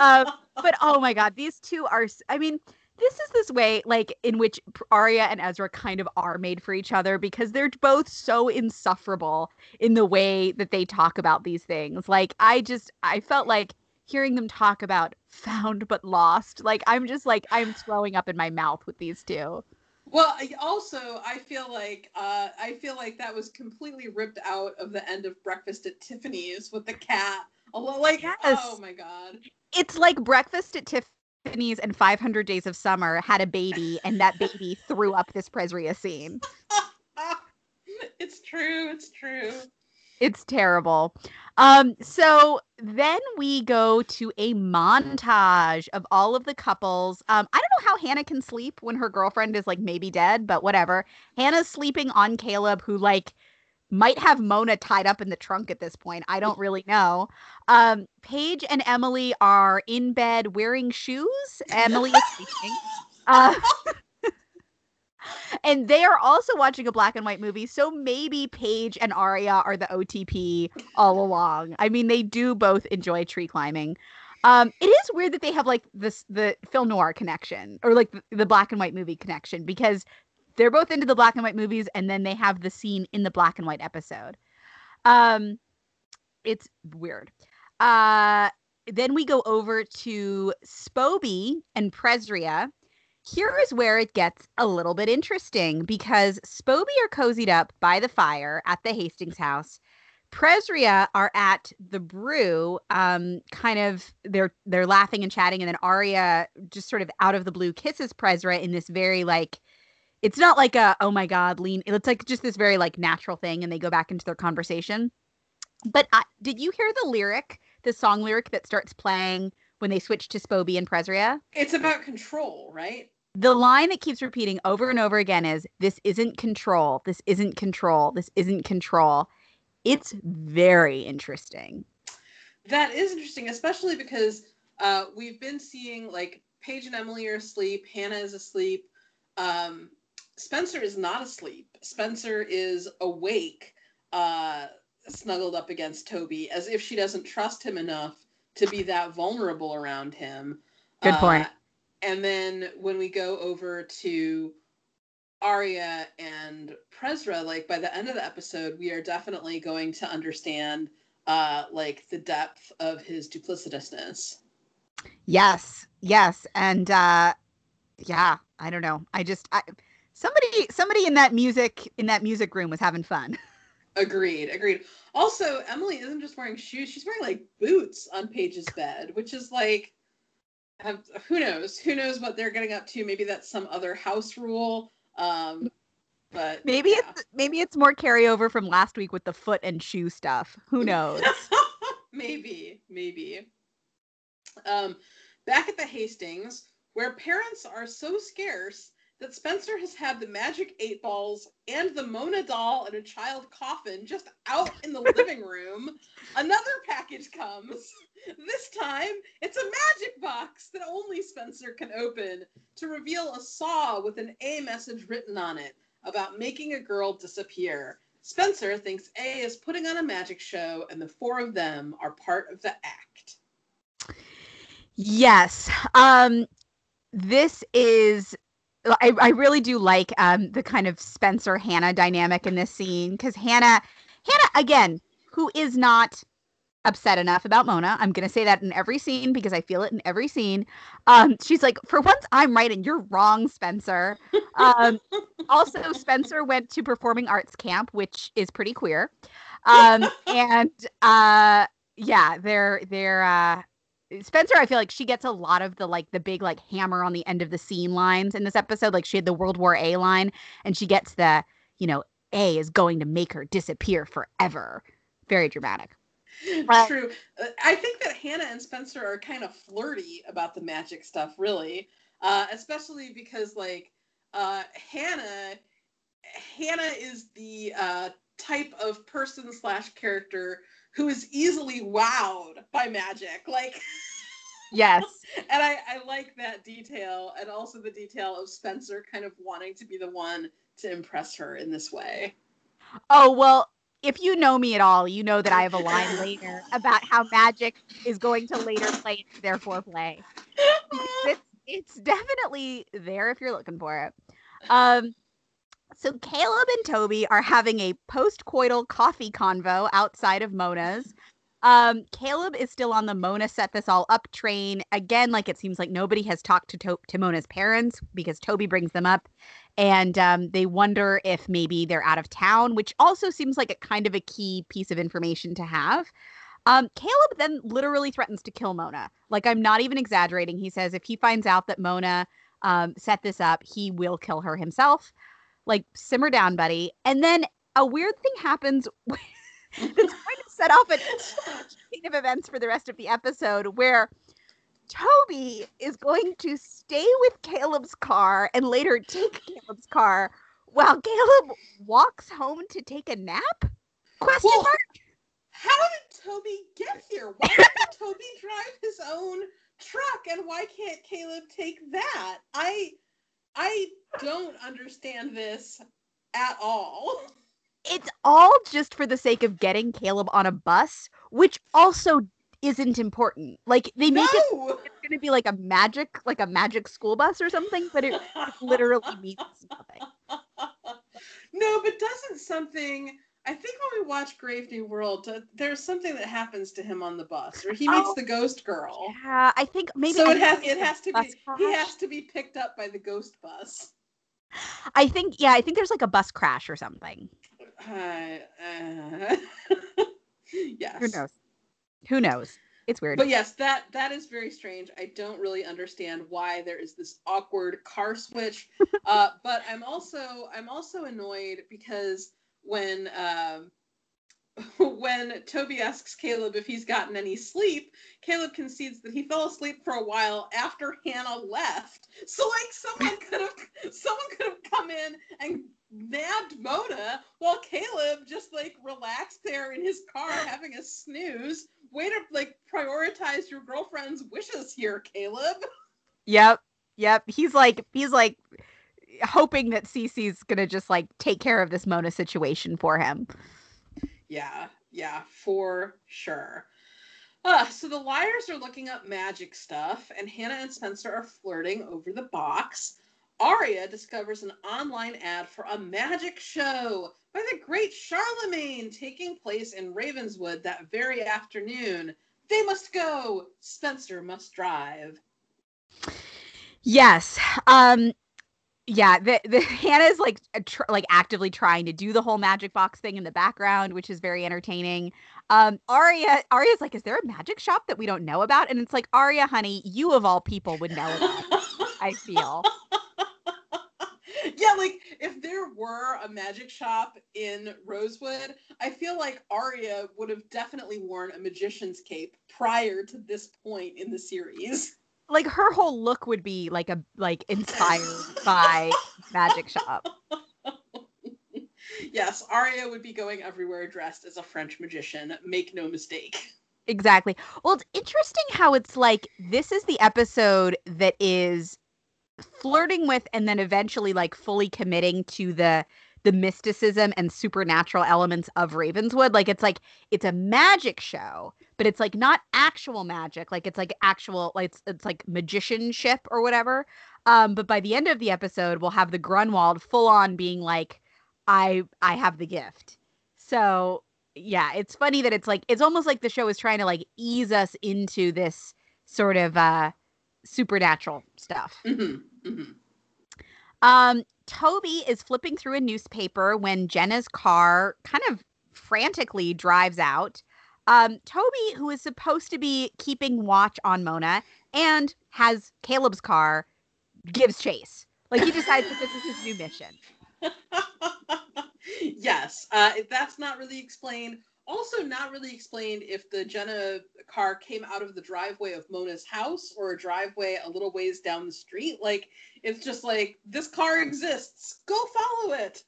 um, but oh my god, these two are. I mean, this is this way like in which Aria and Ezra kind of are made for each other because they're both so insufferable in the way that they talk about these things. Like I just I felt like hearing them talk about found but lost. Like I'm just like I'm throwing up in my mouth with these two. Well, also I feel like uh, I feel like that was completely ripped out of the end of Breakfast at Tiffany's with the cat. Like, yes. oh my god, it's like Breakfast at Tiffany's and 500 Days of Summer had a baby, and that baby threw up this Prezria scene. it's true. It's true. It's terrible. Um, so then we go to a montage of all of the couples. Um, I don't know how Hannah can sleep when her girlfriend is like maybe dead, but whatever. Hannah's sleeping on Caleb, who like might have Mona tied up in the trunk at this point. I don't really know. Um, Paige and Emily are in bed wearing shoes. Emily is sleeping. Uh, and they are also watching a black and white movie. So maybe Paige and Aria are the OTP all along. I mean, they do both enjoy tree climbing. Um, it is weird that they have like this the film noir connection or like the, the black and white movie connection because they're both into the black and white movies and then they have the scene in the black and white episode. Um, it's weird. Uh, then we go over to Spoby and Prezria here is where it gets a little bit interesting because Spoby are cozied up by the fire at the Hastings house. Prezria are at the brew, um, kind of they're they're laughing and chatting, and then Aria just sort of out of the blue kisses Prezria in this very like it's not like a oh my god lean it's like just this very like natural thing and they go back into their conversation but uh, did you hear the lyric the song lyric that starts playing when they switch to Spoby and Prezria? It's about control, right? The line that keeps repeating over and over again is this isn't control. This isn't control. This isn't control. It's very interesting. That is interesting, especially because uh, we've been seeing like Paige and Emily are asleep, Hannah is asleep. Um, Spencer is not asleep. Spencer is awake, uh, snuggled up against Toby, as if she doesn't trust him enough to be that vulnerable around him. Good point. Uh, and then when we go over to Aria and Prezra, like by the end of the episode, we are definitely going to understand uh like the depth of his duplicitousness. Yes, yes, and uh, yeah, I don't know. I just I, somebody somebody in that music in that music room was having fun. Agreed, agreed. Also, Emily isn't just wearing shoes; she's wearing like boots on Paige's bed, which is like, have, who knows? Who knows what they're getting up to? Maybe that's some other house rule. Um, but maybe yeah. it's maybe it's more carryover from last week with the foot and shoe stuff. Who knows? maybe, maybe. Um, back at the Hastings, where parents are so scarce that Spencer has had the magic eight balls and the Mona doll in a child coffin just out in the living room, another package comes. This time, it's a magic box that only Spencer can open to reveal a saw with an A message written on it about making a girl disappear. Spencer thinks A is putting on a magic show, and the four of them are part of the act. Yes. Um this is I, I really do like um the kind of Spencer Hannah dynamic in this scene because Hannah Hannah again, who is not upset enough about Mona. I'm gonna say that in every scene because I feel it in every scene. Um, she's like, for once I'm right and you're wrong, Spencer. Um, also, Spencer went to performing arts camp, which is pretty queer. Um, and uh, yeah, they're they're uh, Spencer, I feel like she gets a lot of the like the big like hammer on the end of the scene lines in this episode. Like she had the World War A line, and she gets the you know A is going to make her disappear forever. Very dramatic. Uh, True. I think that Hannah and Spencer are kind of flirty about the magic stuff, really, uh, especially because like uh, Hannah, Hannah is the uh, type of person slash character who is easily wowed by magic. Like, yes. and I, I like that detail, and also the detail of Spencer kind of wanting to be the one to impress her in this way. Oh, well, if you know me at all, you know that I have a line later about how magic is going to later play into their foreplay. It's, it's definitely there if you're looking for it. Um, so Caleb and Toby are having a post-coital coffee convo outside of Mona's. Um, Caleb is still on the Mona set this all up train. Again, like it seems like nobody has talked to, to-, to Mona's parents because Toby brings them up. And um, they wonder if maybe they're out of town, which also seems like a kind of a key piece of information to have. Um, Caleb then literally threatens to kill Mona. Like, I'm not even exaggerating. He says if he finds out that Mona um, set this up, he will kill her himself. Like, simmer down, buddy. And then a weird thing happens that's going to set off a chain of events for the rest of the episode where Toby is going to stay with Caleb's car and later take Caleb's car while Caleb walks home to take a nap? Question well, mark. How did Toby get here? Why did Toby drive his own truck and why can't Caleb take that? I I don't understand this at all. It's all just for the sake of getting Caleb on a bus, which also isn't important. Like they make no! it it's going to be like a magic like a magic school bus or something, but it, it literally means nothing. No, but doesn't something I think when we watch Grave New World, uh, there's something that happens to him on the bus, or he meets oh, the ghost girl. Yeah, I think maybe. So it has it has to be crash. he has to be picked up by the ghost bus. I think yeah, I think there's like a bus crash or something. Uh, uh, yes. Who knows? Who knows? It's weird. But yes, that that is very strange. I don't really understand why there is this awkward car switch. uh, but I'm also I'm also annoyed because when um, when Toby asks Caleb if he's gotten any sleep, Caleb concedes that he fell asleep for a while after Hannah left. So like someone could have someone could have come in and nabbed Mona while Caleb just like relaxed there in his car having a snooze. Way to like prioritize your girlfriend's wishes here, Caleb. Yep. Yep. He's like he's like hoping that Cece's gonna just like take care of this Mona situation for him. Yeah, yeah, for sure. Uh, so the liars are looking up magic stuff, and Hannah and Spencer are flirting over the box. Aria discovers an online ad for a magic show by the great Charlemagne taking place in Ravenswood that very afternoon. They must go. Spencer must drive. Yes. Um yeah, the, the Hannah's like tr- like actively trying to do the whole magic box thing in the background, which is very entertaining. Um, Aria Aria's like, is there a magic shop that we don't know about? And it's like, Aria, honey, you of all people would know about. I feel. yeah, like if there were a magic shop in Rosewood, I feel like Aria would have definitely worn a magician's cape prior to this point in the series like her whole look would be like a like inspired by magic shop. Yes Aria would be going everywhere dressed as a french magician. Make no mistake. Exactly. Well it's interesting how it's like this is the episode that is flirting with and then eventually like fully committing to the the mysticism and supernatural elements of Ravenswood. Like it's like it's a magic show, but it's like not actual magic. Like it's like actual like it's it's like magicianship or whatever. Um, but by the end of the episode, we'll have the Grunwald full on being like, I I have the gift. So yeah, it's funny that it's like it's almost like the show is trying to like ease us into this sort of uh supernatural stuff. Mm-hmm, mm-hmm. Um, Toby is flipping through a newspaper when Jenna's car kind of frantically drives out. Um, Toby, who is supposed to be keeping watch on Mona and has Caleb's car, gives chase. Like he decides that this is his new mission. yes, uh, that's not really explained. Also, not really explained if the Jenna car came out of the driveway of Mona's house or a driveway a little ways down the street. Like, it's just like, this car exists. Go follow it.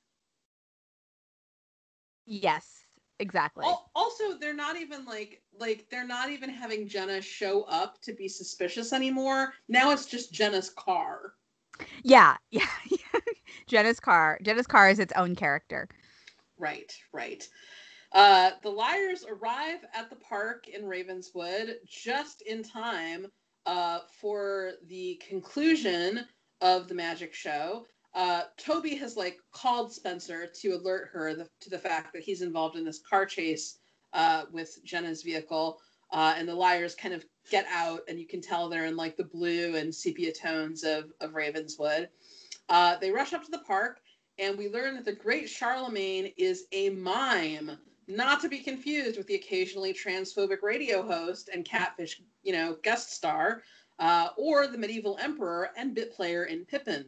Yes, exactly. Also, they're not even like like they're not even having Jenna show up to be suspicious anymore. Now it's just Jenna's car. Yeah, yeah. Jenna's car. Jenna's car is its own character. Right, right. Uh, the liars arrive at the park in Ravenswood just in time uh, for the conclusion of the magic show. Uh, Toby has like called Spencer to alert her the, to the fact that he's involved in this car chase uh, with Jenna's vehicle. Uh, and the liars kind of get out, and you can tell they're in like the blue and sepia tones of, of Ravenswood. Uh, they rush up to the park, and we learn that the great Charlemagne is a mime not to be confused with the occasionally transphobic radio host and catfish, you know, guest star, uh, or the medieval emperor and bit player in Pippin.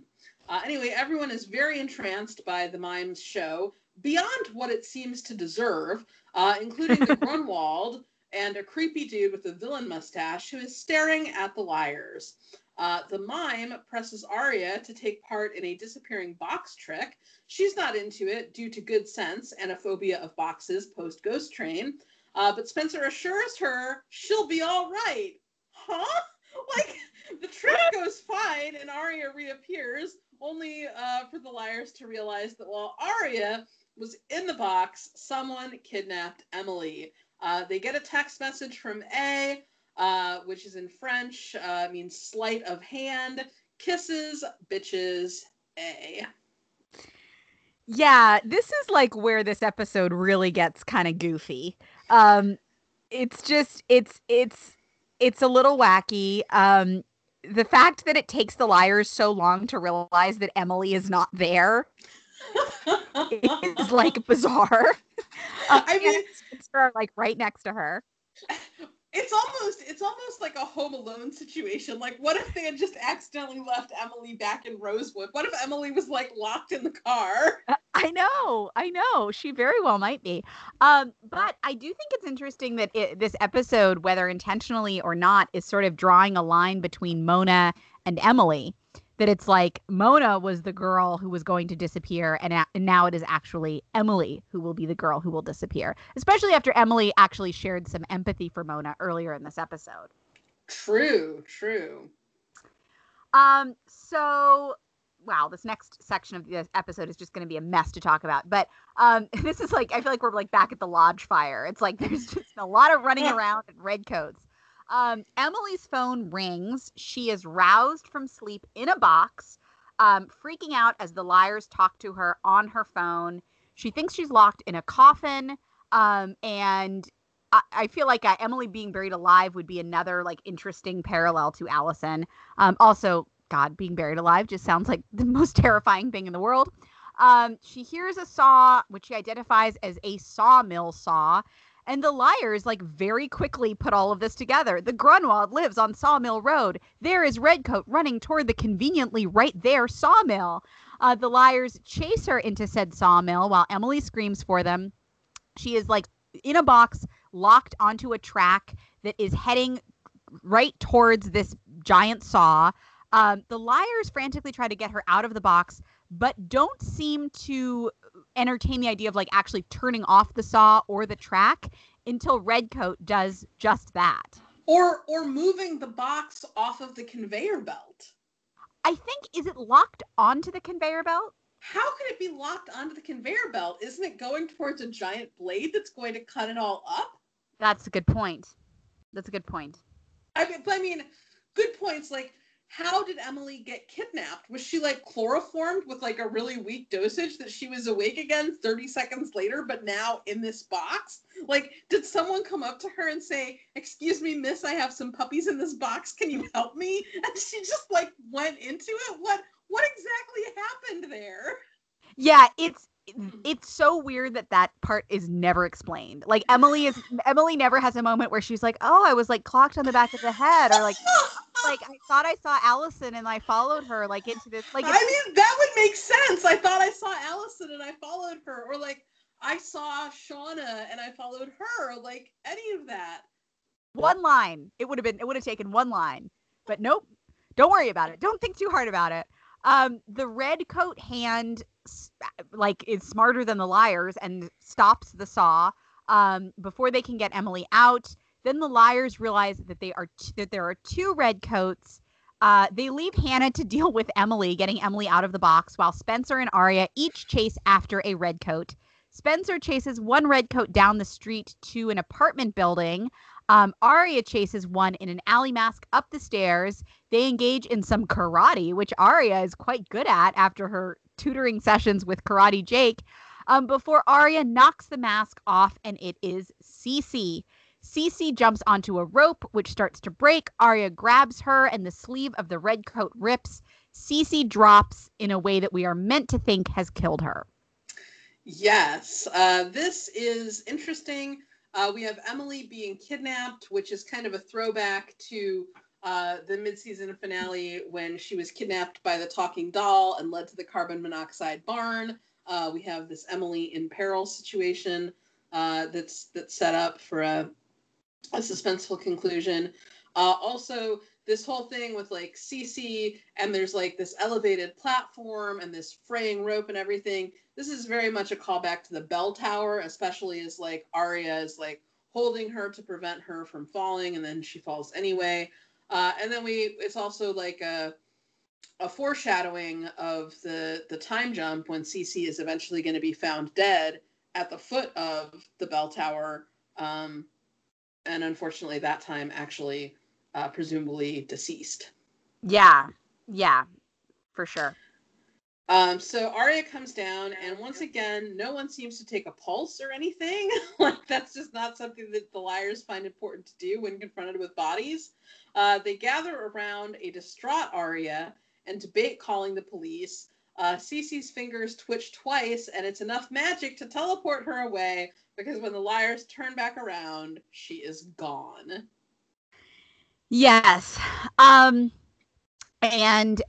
Uh, anyway, everyone is very entranced by the mime's show, beyond what it seems to deserve, uh, including the Grunwald and a creepy dude with a villain mustache who is staring at the liars. Uh, the mime presses Aria to take part in a disappearing box trick. She's not into it due to good sense and a phobia of boxes post Ghost Train. Uh, but Spencer assures her she'll be all right. Huh? Like, the trick goes fine and Aria reappears, only uh, for the liars to realize that while Aria was in the box, someone kidnapped Emily. Uh, they get a text message from A uh, which is in French, uh, means sleight of hand, kisses, bitches, A. Yeah, this is like where this episode really gets kind of goofy. Um, it's just it's it's it's a little wacky. Um, the fact that it takes the liars so long to realize that Emily is not there is like bizarre. Uh, I mean, it's like right next to her. It's almost it's almost like a home alone situation. Like what if they had just accidentally left emily back in rosewood? What if emily was like locked in the car i know i know she very well might be um, but i do think it's interesting that it, this episode whether intentionally or not is sort of drawing a line between mona and emily that it's like Mona was the girl who was going to disappear, and, a- and now it is actually Emily who will be the girl who will disappear. Especially after Emily actually shared some empathy for Mona earlier in this episode. True, true. Um. So, wow, this next section of the episode is just going to be a mess to talk about. But um, this is like I feel like we're like back at the lodge fire. It's like there's just a lot of running around in red coats. Um, Emily's phone rings. She is roused from sleep in a box. um, freaking out as the liars talk to her on her phone. She thinks she's locked in a coffin. Um, and I, I feel like uh, Emily being buried alive would be another like interesting parallel to Allison. Um, also, God, being buried alive just sounds like the most terrifying thing in the world. Um, she hears a saw, which she identifies as a sawmill saw. And the liars, like, very quickly put all of this together. The Grunwald lives on Sawmill Road. There is Redcoat running toward the conveniently right there sawmill. Uh, the liars chase her into said sawmill while Emily screams for them. She is, like, in a box, locked onto a track that is heading right towards this giant saw. Um, the liars frantically try to get her out of the box, but don't seem to entertain the idea of like actually turning off the saw or the track until Redcoat does just that. Or or moving the box off of the conveyor belt. I think is it locked onto the conveyor belt? How can it be locked onto the conveyor belt? Isn't it going towards a giant blade that's going to cut it all up? That's a good point. That's a good point. I mean, I mean, good points. Like how did Emily get kidnapped? Was she like chloroformed with like a really weak dosage that she was awake again 30 seconds later, but now in this box? Like, did someone come up to her and say, Excuse me, miss, I have some puppies in this box. Can you help me? And she just like went into it. What what exactly happened there? Yeah, it's Mm. it's so weird that that part is never explained. Like Emily is Emily never has a moment where she's like, "Oh, I was like clocked on the back of the head," or like, "Like I thought I saw Allison and I followed her like into this." Like, I mean, that would make sense. I thought I saw Allison and I followed her, or like I saw Shana and I followed her, like any of that. One line. It would have been. It would have taken one line, but nope. Don't worry about it. Don't think too hard about it. Um, the red coat hand like is smarter than the liars and stops the saw um, before they can get Emily out. Then the liars realize that they are t- that there are two red coats. Uh, they leave Hannah to deal with Emily, getting Emily out of the box, while Spencer and Aria each chase after a red coat. Spencer chases one red coat down the street to an apartment building. Um, Aria chases one in an alley mask up the stairs. They engage in some karate, which Aria is quite good at after her tutoring sessions with Karate Jake. Um, before Aria knocks the mask off, and it is Cece. Cece jumps onto a rope, which starts to break. Aria grabs her, and the sleeve of the red coat rips. Cece drops in a way that we are meant to think has killed her. Yes, uh, this is interesting. Uh, we have Emily being kidnapped, which is kind of a throwback to uh, the mid-season finale when she was kidnapped by the talking doll and led to the carbon monoxide barn. Uh, we have this Emily in peril situation uh, that's that's set up for a, a suspenseful conclusion. Uh, also, this whole thing with like Cece and there's like this elevated platform and this fraying rope and everything this is very much a callback to the bell tower, especially as like Aria is like holding her to prevent her from falling, and then she falls anyway. Uh, and then we, it's also like a a foreshadowing of the the time jump when Cece is eventually going to be found dead at the foot of the bell tower, um, and unfortunately, that time actually uh, presumably deceased. Yeah, yeah, for sure. Um, so Aria comes down, and once again, no one seems to take a pulse or anything. like that's just not something that the liars find important to do when confronted with bodies. Uh, they gather around a distraught Aria and debate calling the police. Uh, Cece's fingers twitch twice, and it's enough magic to teleport her away because when the liars turn back around, she is gone. Yes. Um, and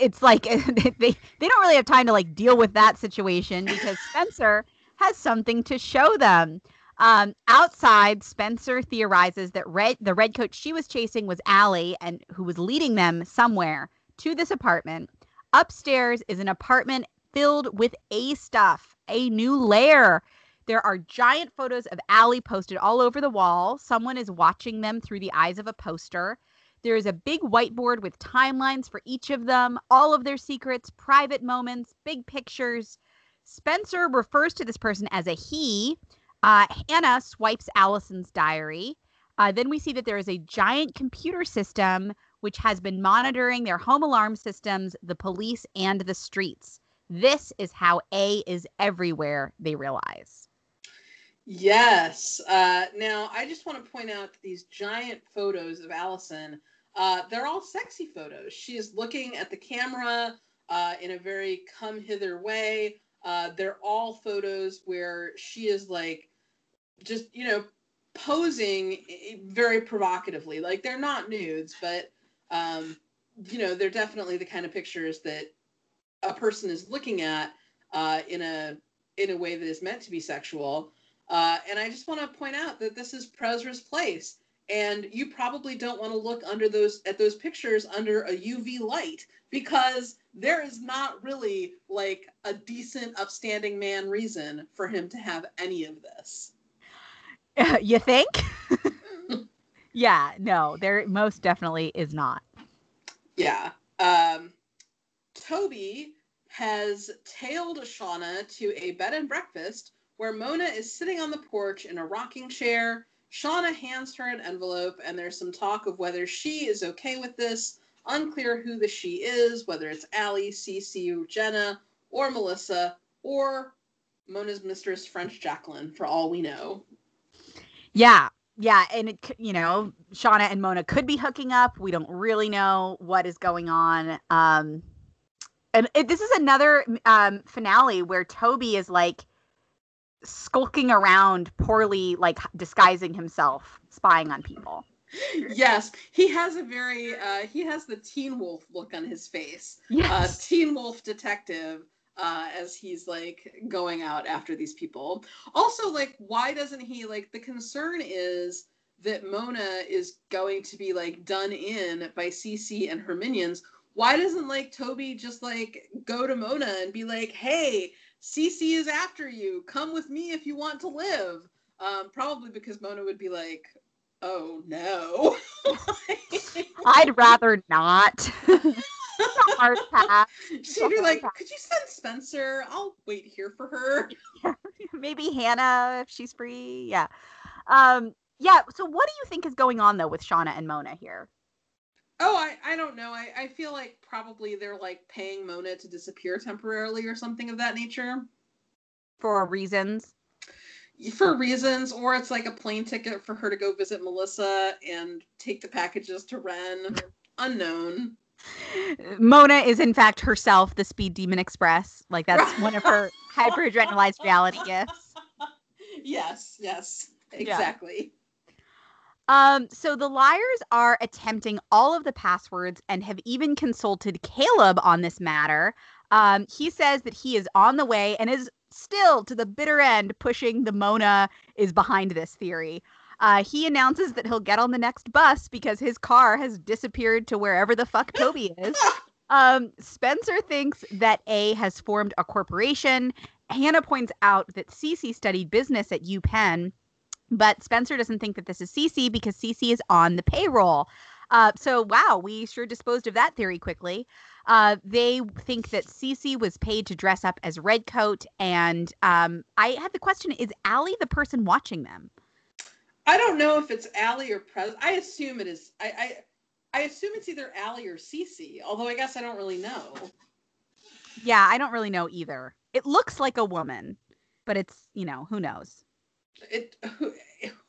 it's like they they don't really have time to like deal with that situation because Spencer has something to show them. Um, outside, Spencer theorizes that red the red coat she was chasing was Allie and who was leading them somewhere to this apartment. Upstairs is an apartment filled with A stuff, a new lair. There are giant photos of Allie posted all over the wall. Someone is watching them through the eyes of a poster. There is a big whiteboard with timelines for each of them, all of their secrets, private moments, big pictures. Spencer refers to this person as a he. Uh, Hannah swipes Allison's diary. Uh, then we see that there is a giant computer system which has been monitoring their home alarm systems, the police, and the streets. This is how A is everywhere, they realize. Yes. Uh, now, I just want to point out these giant photos of Allison. Uh, they're all sexy photos. She is looking at the camera uh, in a very come hither way. Uh, they're all photos where she is like, just, you know, posing very provocatively. Like, they're not nudes, but, um, you know, they're definitely the kind of pictures that a person is looking at uh, in a in a way that is meant to be sexual. Uh, and I just want to point out that this is Prezra's place, and you probably don't want to look under those at those pictures under a UV light because there is not really like a decent, upstanding man reason for him to have any of this. you think? yeah, no, there most definitely is not. Yeah. Um, Toby has tailed Shana to a bed and breakfast where Mona is sitting on the porch in a rocking chair. Shana hands her an envelope, and there's some talk of whether she is okay with this. Unclear who the she is, whether it's Allie, Cece, Jenna, or Melissa, or Mona's mistress, French Jacqueline, for all we know. Yeah, yeah, and it, you know, Shana and Mona could be hooking up. We don't really know what is going on. Um, and it, this is another um, finale where Toby is like skulking around poorly like disguising himself spying on people. Yes he has a very uh he has the teen wolf look on his face. Uh, yes. uh teen wolf detective uh as he's like going out after these people. Also like why doesn't he like the concern is that mona is going to be like done in by cece and her minions. Why doesn't like toby just like go to mona and be like hey Cece is after you. Come with me if you want to live. Um, probably because Mona would be like, oh no. I'd rather not. hard pass. She'd be like, could you send Spencer? I'll wait here for her. Maybe Hannah if she's free. Yeah. Um, yeah. So what do you think is going on though with Shana and Mona here? I, don't know. I, I feel like probably they're like paying Mona to disappear temporarily or something of that nature. For reasons? For reasons, or it's like a plane ticket for her to go visit Melissa and take the packages to Wren. Unknown. Mona is in fact herself the Speed Demon Express. Like that's one of her hyper adrenalized reality gifts. Yes, yes, exactly. Yeah. Um, so the liars are attempting all of the passwords and have even consulted Caleb on this matter. Um, he says that he is on the way and is still to the bitter end pushing the Mona is behind this theory. Uh, he announces that he'll get on the next bus because his car has disappeared to wherever the fuck Toby is. Um, Spencer thinks that A has formed a corporation. Hannah points out that Cece studied business at UPenn but Spencer doesn't think that this is Cece because Cece is on the payroll. Uh, so, wow, we sure disposed of that theory quickly. Uh, they think that Cece was paid to dress up as Redcoat. And um, I had the question is Allie the person watching them? I don't know if it's Allie or Prez. I assume it is. I, I, I assume it's either Allie or Cece, although I guess I don't really know. Yeah, I don't really know either. It looks like a woman, but it's, you know, who knows? It who,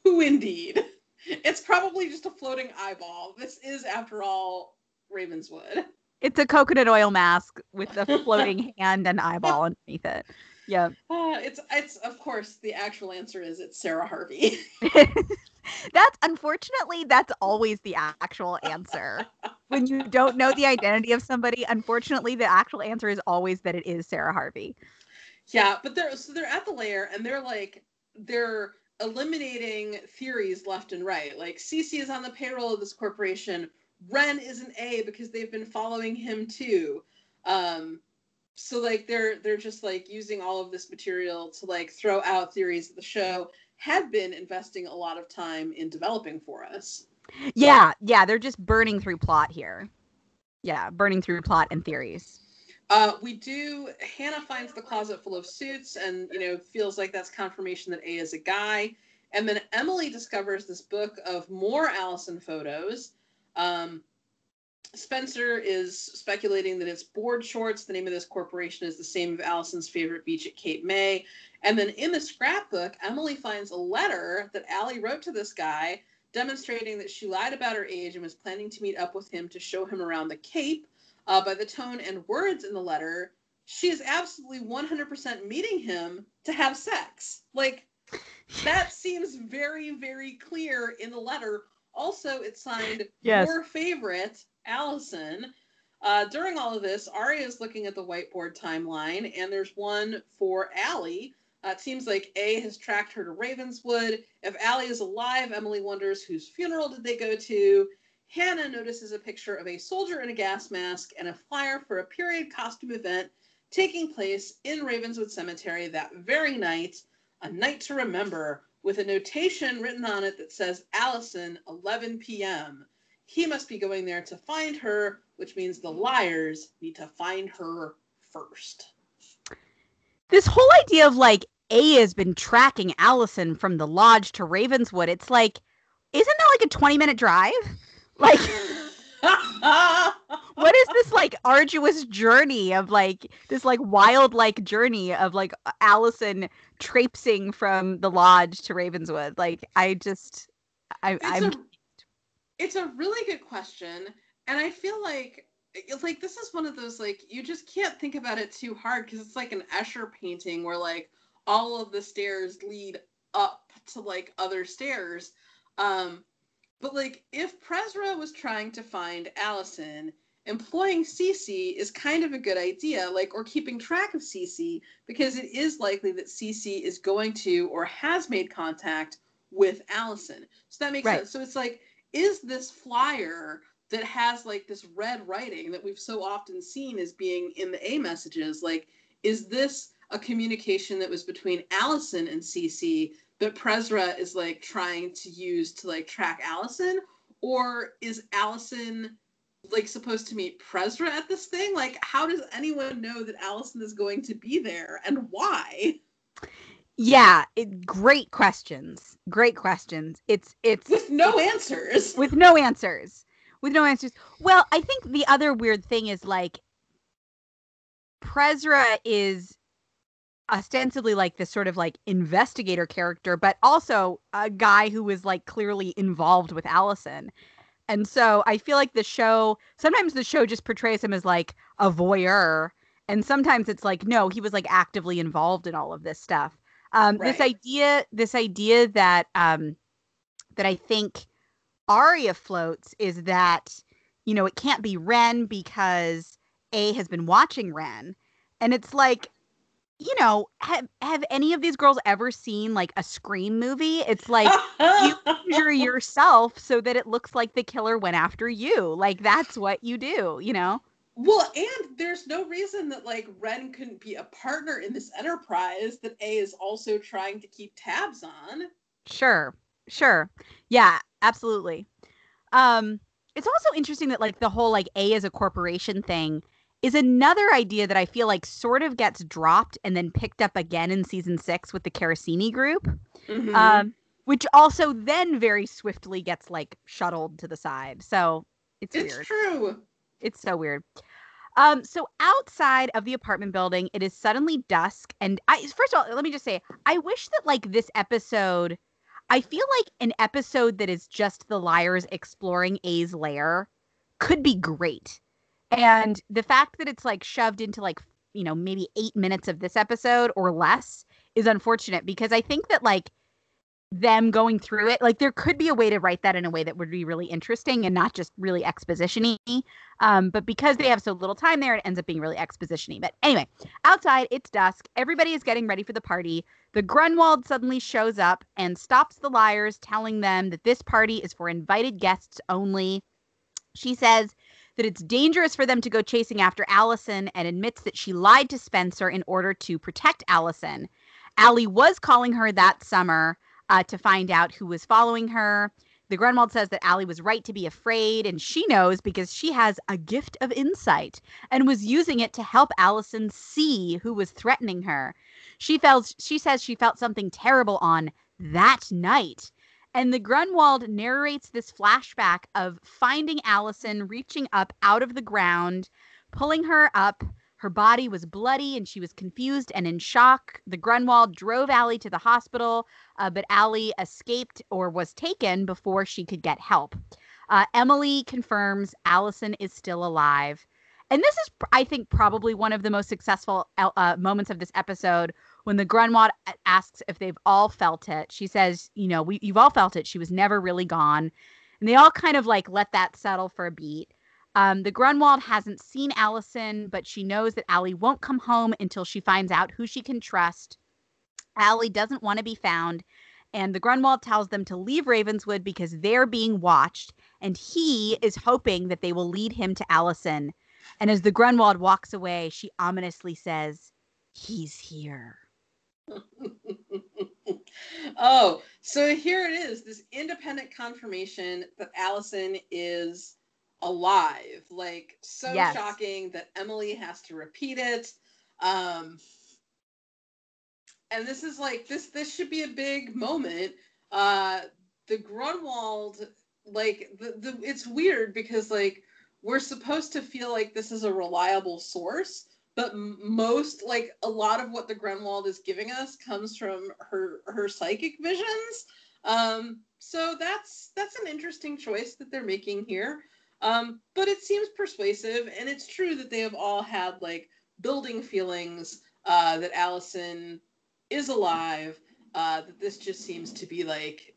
who indeed? It's probably just a floating eyeball. This is, after all, Ravenswood. It's a coconut oil mask with a floating hand and eyeball underneath it. Yeah. Uh, it's it's of course the actual answer is it's Sarah Harvey. that's unfortunately that's always the actual answer. when you don't know the identity of somebody, unfortunately the actual answer is always that it is Sarah Harvey. Yeah, but they're so they're at the lair and they're like they're eliminating theories left and right. Like Cece is on the payroll of this corporation. Wren is an A because they've been following him too. Um, so like they're they're just like using all of this material to like throw out theories that the show had been investing a lot of time in developing for us. Yeah, yeah, they're just burning through plot here. Yeah, burning through plot and theories. Uh, we do. Hannah finds the closet full of suits, and you know feels like that's confirmation that A is a guy. And then Emily discovers this book of more Allison photos. Um, Spencer is speculating that it's board shorts. The name of this corporation is the same of Allison's favorite beach at Cape May. And then in the scrapbook, Emily finds a letter that Allie wrote to this guy demonstrating that she lied about her age and was planning to meet up with him to show him around the Cape. Uh, by the tone and words in the letter, she is absolutely 100% meeting him to have sex. Like, that seems very, very clear in the letter. Also, it's signed Yes. your favorite, Allison. Uh, during all of this, Aria is looking at the whiteboard timeline, and there's one for Allie. Uh, it seems like A has tracked her to Ravenswood. If Allie is alive, Emily wonders whose funeral did they go to. Hannah notices a picture of a soldier in a gas mask and a flyer for a period costume event taking place in Ravenswood Cemetery that very night, a night to remember, with a notation written on it that says Allison, 11 p.m. He must be going there to find her, which means the liars need to find her first. This whole idea of like A has been tracking Allison from the lodge to Ravenswood. It's like, isn't that like a 20 minute drive? Like, what is this like arduous journey of like this like wild like journey of like Allison traipsing from the lodge to Ravenswood? Like, I just, I, it's I'm a it's a really good question and i feel like it's like this is one of those like you just can't think about it too hard because it's like an escher painting where like all of the stairs lead up to like other stairs um but like if Prezra was trying to find allison employing Cece is kind of a good idea like or keeping track of Cece because it is likely that Cece is going to or has made contact with allison so that makes Right. sense so it's like is this flyer that has like this red writing that we've so often seen as being in the A messages like is this a communication that was between Allison and Cece that Prezra is like trying to use to like track Allison or is Allison like supposed to meet Prezra at this thing? Like how does anyone know that Allison is going to be there and why? Yeah, it, great questions. Great questions. It's it's with no answers. With no answers. With no answers. Well i think the other weird thing is like Prezra is ostensibly like this sort of like investigator character but also a guy who is like clearly involved with allison. And so i feel like the show sometimes the show just portrays him as like a voyeur and sometimes it's like no he was like actively involved in all of this stuff. Um this idea this idea that um that i think Aria floats is that, you know, it can't be Wren because A has been watching Wren. And it's like, you know, have have any of these girls ever seen like a Scream movie? It's like you injure yourself so that it looks like the killer went after you. Like that's what you do, you know? Well, and there's no reason that like Wren couldn't be a partner in this enterprise that A is also trying to keep tabs on. Sure. Sure. Yeah, absolutely. Um it's also interesting that like the whole like A is a corporation thing is another idea that I feel like sort of gets dropped and then picked up again in season 6 with the Carissimi group. Mhm. Um which also then very swiftly gets like shuttled to the side. So it's, it's weird. true. It's so weird. Um, so outside of the apartment building, it is suddenly dusk, and I first of all, let me just say, I wish that like this episode, I feel like an episode that is just the liars exploring A's lair could be great. And the fact that it's like shoved into like, you know, maybe eight minutes of this episode or less is unfortunate because I think that like them going through it, like there could be a way to write that in a way that would be really interesting and not just really exposition-y. Um, but because they have so little time there, it ends up being really exposition-y. But anyway, outside, it's dusk. Everybody is getting ready for the party. The Grunwald suddenly shows up and stops the liars, telling them that this party is for invited guests only. She says that it's dangerous for them to go chasing after Allison and admits that she lied to Spencer in order to protect Allison. Allie was calling her that summer uh, to find out who was following her. The Grunwald says that Allie was right to be afraid, and she knows because she has a gift of insight and was using it to help Allison see who was threatening her. She felt she says she felt something terrible on that night. And the Grunwald narrates this flashback of finding Allison reaching up out of the ground, pulling her up. Her body was bloody and she was confused and in shock. The Grunwald drove Allie to the hospital, uh, but Allie escaped or was taken before she could get help. Uh, Emily confirms Allison is still alive. And this is, I think, probably one of the most successful uh, moments of this episode when the Grunwald asks if they've all felt it. She says, you know, we, you've all felt it. She was never really gone. And they all kind of like let that settle for a beat. Um, the Grunwald hasn't seen Allison, but she knows that Allie won't come home until she finds out who she can trust. Allie doesn't want to be found, and the Grunwald tells them to leave Ravenswood because they're being watched, and he is hoping that they will lead him to Allison. And as the Grunwald walks away, she ominously says, He's here. oh, so here it is this independent confirmation that Allison is alive. Like, so yes. shocking that Emily has to repeat it. Um, and this is like this this should be a big moment. Uh the Grunwald, like the, the it's weird because like we're supposed to feel like this is a reliable source, but most like a lot of what the Grunwald is giving us comes from her her psychic visions. Um, so that's that's an interesting choice that they're making here. Um, but it seems persuasive, and it's true that they have all had like building feelings uh, that Allison is alive. Uh, that this just seems to be like,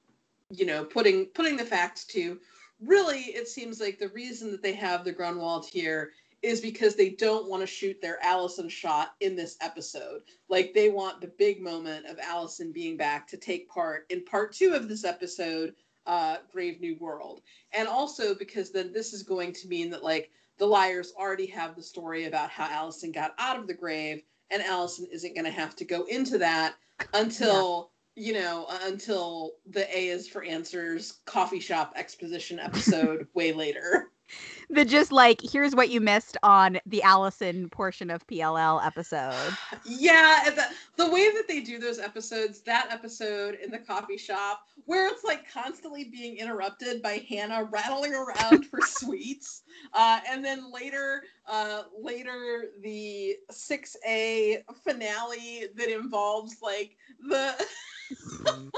you know, putting putting the facts to really, it seems like the reason that they have the Grunwald here is because they don't want to shoot their Allison shot in this episode. Like they want the big moment of Allison being back to take part in part two of this episode, uh, Brave New World. And also because then this is going to mean that like the liars already have the story about how Allison got out of the grave, and Allison isn't going to have to go into that until you know, until the A is for answers coffee shop exposition episode way later. The just like, here's what you missed on the Allison portion of PLL episode. Yeah, the, the way that they do those episodes, that episode in the coffee shop, where it's like constantly being interrupted by Hannah rattling around for sweets. Uh, and then later, uh, later the 6A finale that involves like the the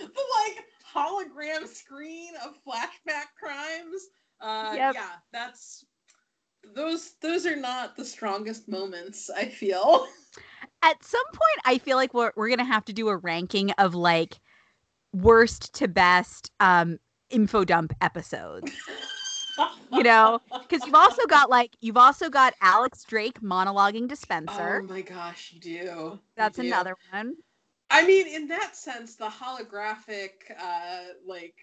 like hologram screen of flashback crimes. Uh, yep. Yeah, that's those. Those are not the strongest moments. I feel. At some point, I feel like we're we're gonna have to do a ranking of like worst to best um info dump episodes. you know, because you've also got like you've also got Alex Drake monologuing dispenser. Oh my gosh, you do. That's you do. another one. I mean, in that sense, the holographic, uh, like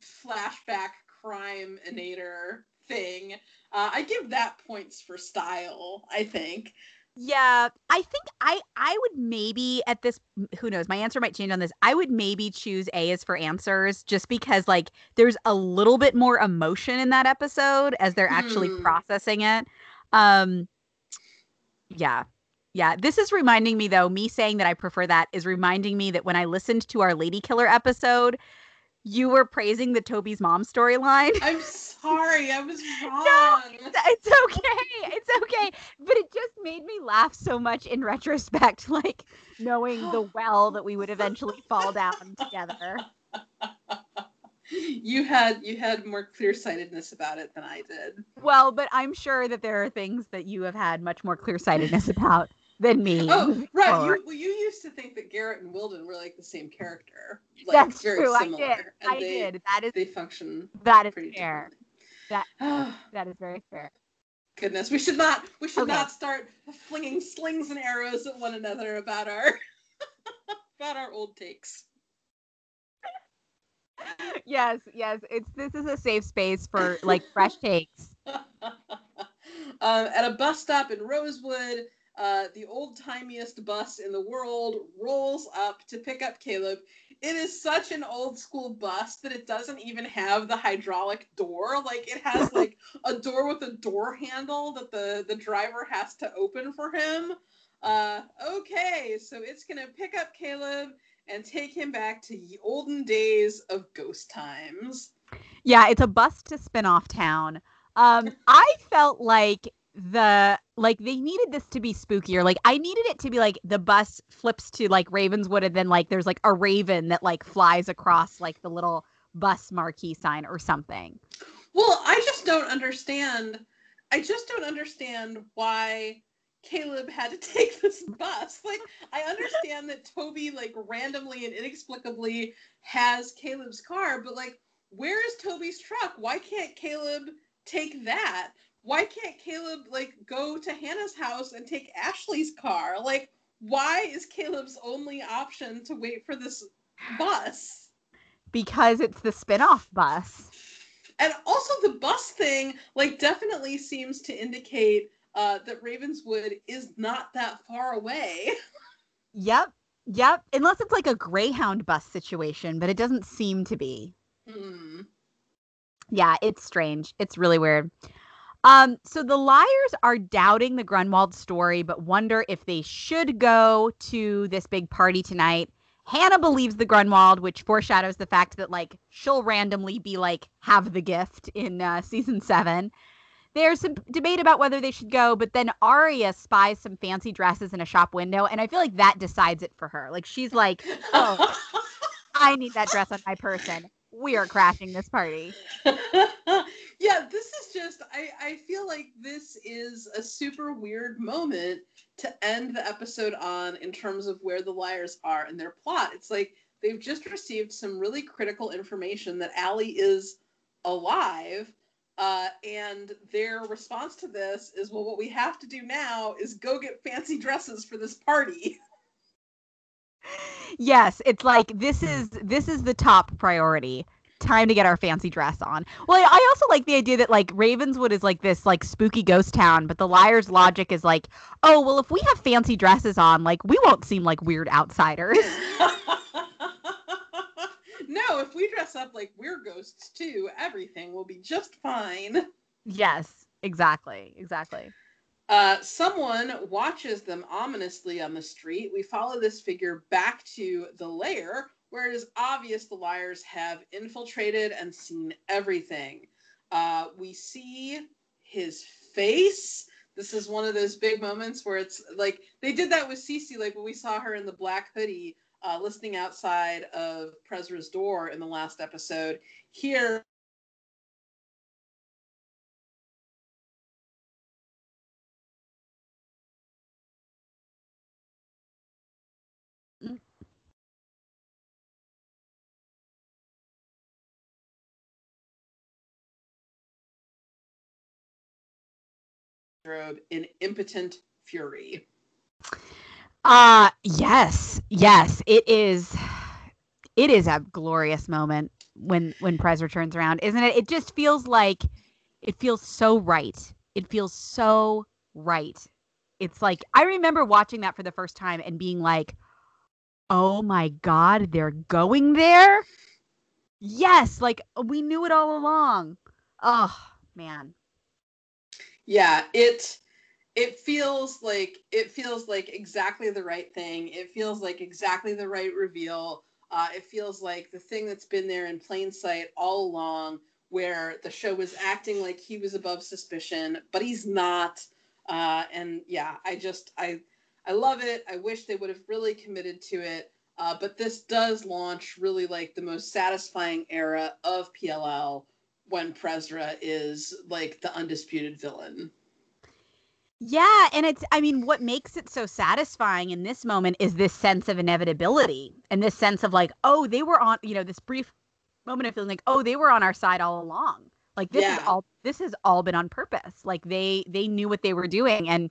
flashback crime inator thing, uh, I give that points for style. I think. Yeah, I think I I would maybe at this who knows my answer might change on this. I would maybe choose A as for answers just because like there's a little bit more emotion in that episode as they're actually hmm. processing it. Um yeah. Yeah, this is reminding me though, me saying that I prefer that is reminding me that when I listened to our Lady Killer episode, you were praising the Toby's mom storyline. I'm sorry, I was wrong. no, it's okay. It's okay. But it just made me laugh so much in retrospect, like knowing the well that we would eventually fall down together. You had you had more clear sightedness about it than I did. Well, but I'm sure that there are things that you have had much more clear sightedness about than me. Oh, right. You, well, you used to think that Garrett and Wilden were like the same character. Like, That's very true. Similar, I did. I they, did. That is they function. That is fair. That that is very fair. Goodness, we should not we should okay. not start flinging slings and arrows at one another about our about our old takes. yes, yes. It's this is a safe space for like fresh takes. Um, at a bus stop in Rosewood, uh, the old timiest bus in the world rolls up to pick up Caleb. It is such an old school bus that it doesn't even have the hydraulic door. Like it has like a door with a door handle that the the driver has to open for him. Uh, okay, so it's gonna pick up Caleb and take him back to the olden days of ghost times. Yeah, it's a bus to spin-off town. Um, I felt like the like they needed this to be spookier. Like I needed it to be like the bus flips to like Ravenswood and then like there's like a raven that like flies across like the little bus marquee sign or something. Well, I just don't understand. I just don't understand why Caleb had to take this bus. Like, I understand that Toby, like, randomly and inexplicably has Caleb's car, but, like, where is Toby's truck? Why can't Caleb take that? Why can't Caleb, like, go to Hannah's house and take Ashley's car? Like, why is Caleb's only option to wait for this bus? Because it's the spin-off bus. And also the bus thing, like, definitely seems to indicate uh, that Ravenswood is not that far away. Yep. Yep. Unless it's like a Greyhound bus situation, but it doesn't seem to be. Hmm. Yeah, it's strange. It's really weird. Um, so the liars are doubting the Grunwald story, but wonder if they should go to this big party tonight. Hannah believes the Grunwald, which foreshadows the fact that like she'll randomly be like have the gift in uh, season seven. There's some debate about whether they should go, but then Aria spies some fancy dresses in a shop window, and I feel like that decides it for her. Like she's like, "Oh, I need that dress on my person. We are crashing this party." yeah, this is just I, I feel like this is a super weird moment to end the episode on in terms of where the liars are and their plot. It's like they've just received some really critical information that Allie is alive uh, and their response to this is, well, what we have to do now is go get fancy dresses for this party. Yes, it's like this hmm. is this is the top priority. Time to get our fancy dress on. Well, I also like the idea that like Ravenswood is like this like spooky ghost town, but the liar's logic is like, oh well, if we have fancy dresses on, like we won't seem like weird outsiders. no, if we dress up like we're ghosts too, everything will be just fine. Yes, exactly, exactly. Uh, someone watches them ominously on the street. We follow this figure back to the lair, where it is obvious the liars have infiltrated and seen everything. Uh, we see his face. This is one of those big moments where it's like they did that with Cece, like when we saw her in the black hoodie uh, listening outside of Prezra's door in the last episode. Here, in impotent fury. Uh yes, yes, it is. It is a glorious moment when when Prezra turns around, isn't it? It just feels like it feels so right. It feels so right. It's like I remember watching that for the first time and being like, "Oh my god, they're going there." Yes, like we knew it all along. Oh man. Yeah, it it feels like it feels like exactly the right thing. It feels like exactly the right reveal. Uh, it feels like the thing that's been there in plain sight all along, where the show was acting like he was above suspicion, but he's not. Uh, and yeah, I just I I love it. I wish they would have really committed to it. Uh, but this does launch really like the most satisfying era of PLL when Prezra is like the undisputed villain. Yeah, and it's I mean what makes it so satisfying in this moment is this sense of inevitability and this sense of like, oh, they were on, you know, this brief moment of feeling like, oh, they were on our side all along. Like this yeah. is all this has all been on purpose. Like they they knew what they were doing and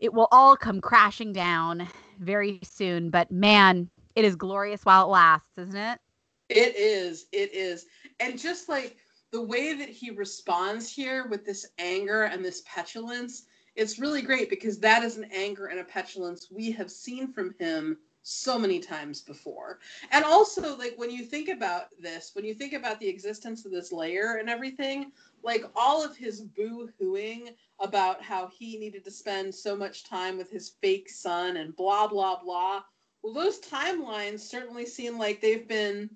it will all come crashing down very soon, but man, it is glorious while it lasts, isn't it? It is. It is. And just like the way that he responds here with this anger and this petulance it's really great because that is an anger and a petulance we have seen from him so many times before. And also, like, when you think about this, when you think about the existence of this layer and everything, like, all of his boo hooing about how he needed to spend so much time with his fake son and blah, blah, blah. well, those timelines certainly seem like they've been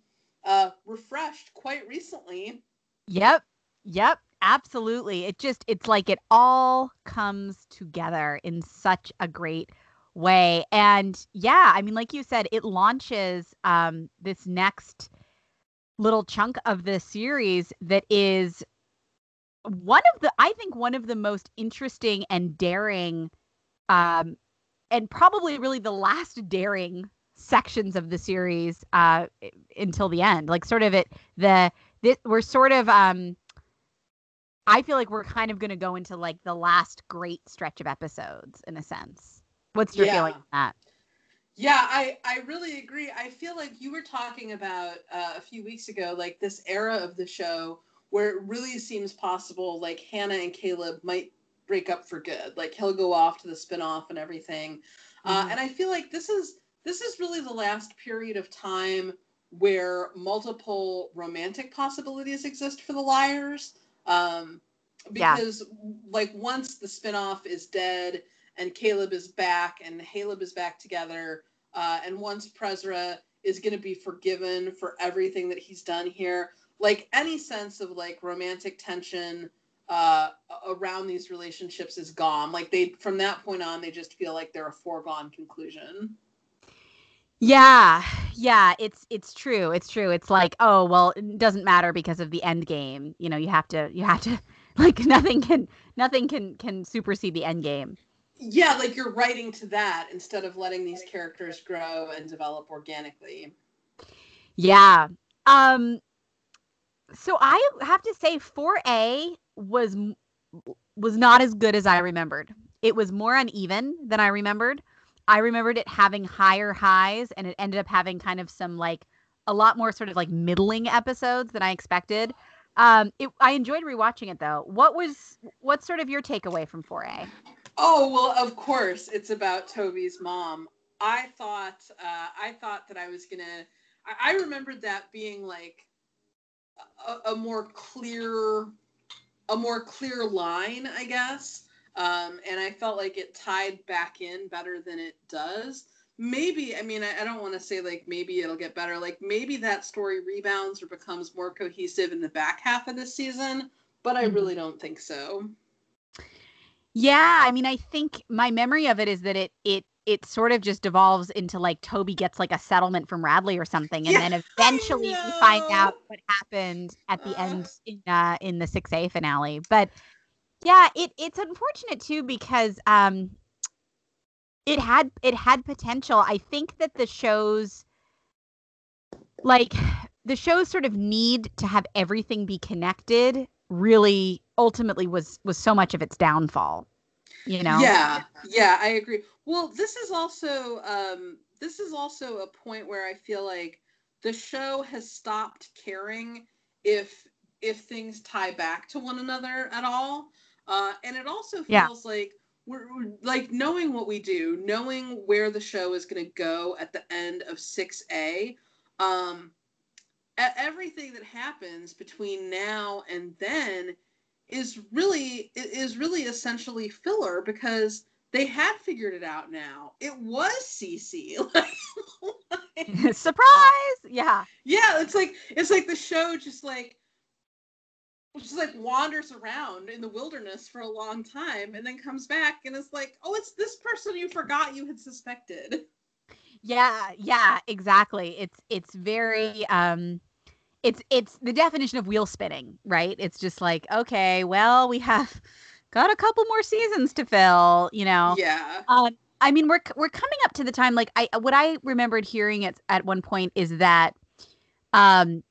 uh, refreshed quite recently. Yep. Yep. Absolutely. It just, it's like it all comes together in such a great way. And yeah, I mean, like you said, it launches um, this next little chunk of the series that is one of the, I think, one of the most interesting and daring, um, and probably really the last daring sections of the series uh, until the end. Like, sort of it, the, this, we're sort of, um, I feel like we're kind of going to go into like the last great stretch of episodes in a sense. What's your Yeah. feeling on that? Yeah, I, I really agree. I feel like you were talking about uh, a few weeks ago, like this era of the show where it really seems possible, like Hannah and Caleb might break up for good. Like he'll go off to the spinoff and everything. Uh, Mhm. and I feel like this is this is really the last period of time where multiple romantic possibilities exist for the liars. Um, Yeah. because like once the spinoff is dead and Caleb is back and Caleb is back together, uh, and once Prezra is going to be forgiven for everything that he's done here, like any sense of like romantic tension uh, around these relationships is gone. Like they, from that point on, they just feel like they're a foregone conclusion. Yeah, yeah, it's it's true. It's true. It's like, oh well, it doesn't matter because of the end game. You know, you have to you have to like nothing can nothing can can supersede the end game. Yeah, like you're writing to that instead of letting these characters grow and develop organically. Yeah. Um so I have to say 4A was was not as good as I remembered. It was more uneven than I remembered. I remembered it having higher highs and it ended up having kind of some like a lot more sort of like middling episodes than I expected. Um it, I enjoyed rewatching it though. What was what's sort of your takeaway from 4A? Oh well, of course, it's about Toby's mom. I thought uh, I thought that I was gonna. I, I remembered that being like a, a more clear, a more clear line, I guess. Um, and I felt like it tied back in better than it does. Maybe I mean I, I don't want to say like maybe it'll get better. Like maybe that story rebounds or becomes more cohesive in the back half of the season. But I Mhm. really don't think so. Yeah, I mean, I think my memory of it is that it it it sort of just devolves into like Toby gets like a settlement from Radley or something, and Yeah, then eventually we find out what happened at the Uh. end in uh, in the six A finale. But yeah, it it's unfortunate too because um it had it had potential. I think that the shows like the shows sort of need to have everything be connected really ultimately was was so much of its downfall you know Yeah, yeah, I agree. Well, this is also um, this is also a point where I feel like the show has stopped caring if if things tie back to one another at all, uh, and it also Yeah. feels like we're, we're like knowing what we do, knowing where the show is going to go at the end of six A. Um, everything that happens between now and then is really is really essentially filler because they have figured it out now. It was Cece. Like, surprise yeah yeah, it's like it's like the show just like just like wanders around in the wilderness for a long time and then comes back and it's like, oh, it's this person you forgot you had suspected. yeah yeah exactly it's it's very um it's it's the definition of wheel spinning right it's just like okay well we have got a couple more seasons to fill you know Yeah. Um, I mean, we're we're coming up to the time. Like, I what I remembered hearing at at one point is that, um,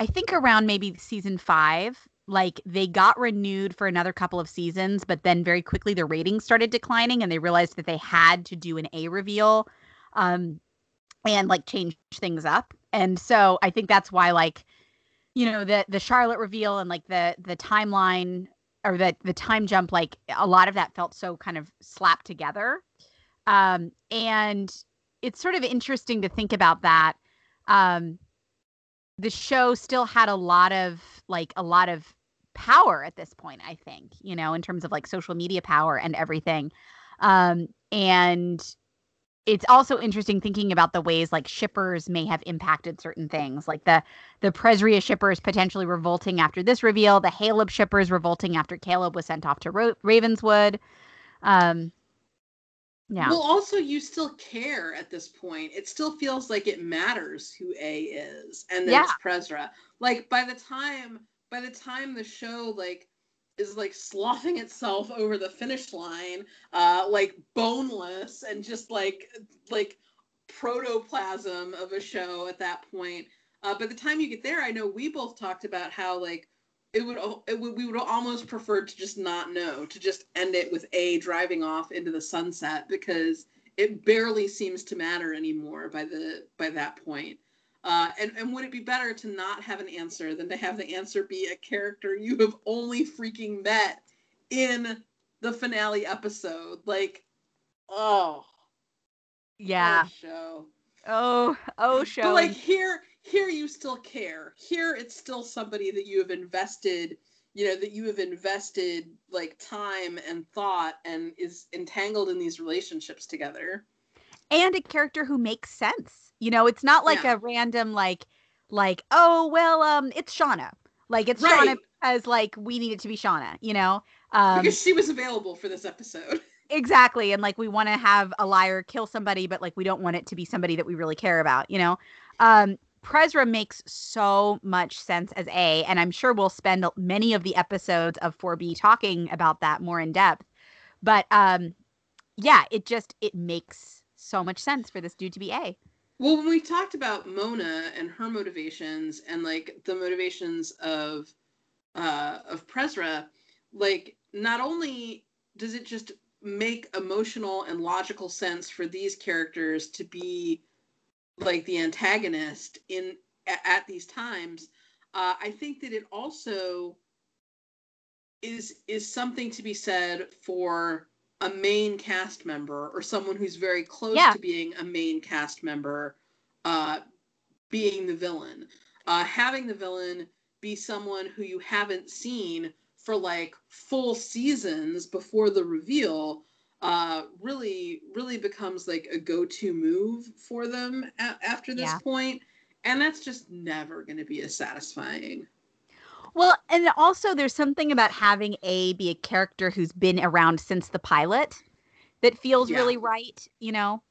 I think around maybe season five, like they got renewed for another couple of seasons, but then very quickly the ratings started declining, and they realized that they had to do an A reveal, um, and like change things up. And so I think that's why, like, you know, the the Charlotte reveal and like the the timeline or the the time jump like a lot of that felt so kind of slapped together um and it's sort of interesting to think about that um the show still had a lot of like a lot of power at this point i think you know in terms of like social media power and everything um and it's also interesting thinking about the ways like shippers may have impacted certain things, like the the Prezria shippers potentially revolting after this reveal, the haleb shippers revolting after Caleb was sent off to Ro- Ravenswood. Um, yeah. Well, also you still care at this point. It still feels like it matters who A is, and that Yeah. it's Prezra. Like by the time by the time the show like is like sloughing itself over the finish line, uh, like boneless and just like like protoplasm of a show at that point. Uh, by the time you get there, I know we both talked about how like it would, it would we would almost prefer to just not know to just end it with a driving off into the sunset because it barely seems to matter anymore by the by that point uh, and and would it be better to not have an answer than to have the answer be a character you have only freaking met in the finale episode like oh yeah. oh, show Oh, oh, show. but like here, here you still care. Here it's still somebody that you have invested, you know, that you have invested like time and thought and is entangled in these relationships together. and a character who makes sense. You know, it's not like Yeah. a random like like oh well um it's Shana. Like it's Right. Shana because like we need it to be Shana, you know? Um because she was available for this episode. exactly and like we want to have a liar kill somebody but like we don't want it to be somebody that we really care about, you know? Um Prezra makes so much sense as A and I'm sure we'll spend many of the episodes of 4B talking about that more in depth. But um yeah, it just it makes so much sense for this dude to be A. Well, when we talked about Mona and her motivations and like the motivations of uh of Prezra, like not only does it just make emotional and logical sense for these characters to be like the antagonist in at, at these times, uh, I think that it also is is something to be said for a main cast member or someone who's very close Yeah. to being a main cast member uh, being the villain. Uh, having the villain be someone who you haven't seen for like full seasons before the reveal uh, really, really becomes like a go to move for them a- after this Yeah. And that's just never going to be as satisfying. Well, and also there's something about having A be a character who's been around since the pilot that feels Yeah. really right, you know?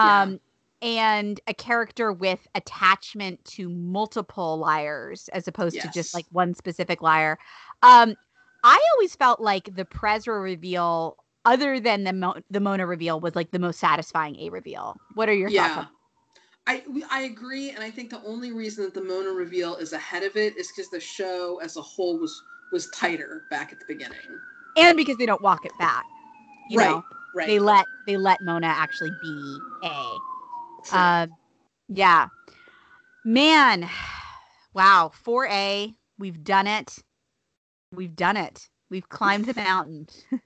Yeah. Um and a character with attachment to multiple liars as opposed to just like one specific liar. Um I always felt like the Prezra reveal other than the Mo- the Mona reveal was like the most satisfying A reveal. What are your thoughts yeah. on I, I agree, and I think the only reason that the Mona reveal is ahead of it is because the show as a whole was was tighter back at the beginning. and because they don't walk it back. You right, know, right. they let they let Mona actually be A. True. Uh, yeah. Man, wow. 4A, we've done it. We've done it. We've climbed the mountain.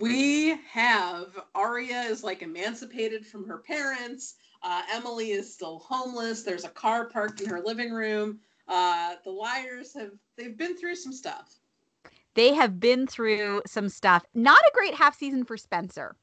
we have Aria is like emancipated from her parents. Uh, Emily is still homeless. There's a car parked in her living room. Uh, the liars have they've been through some stuff. They have been through some stuff. Not a great half season for Spencer.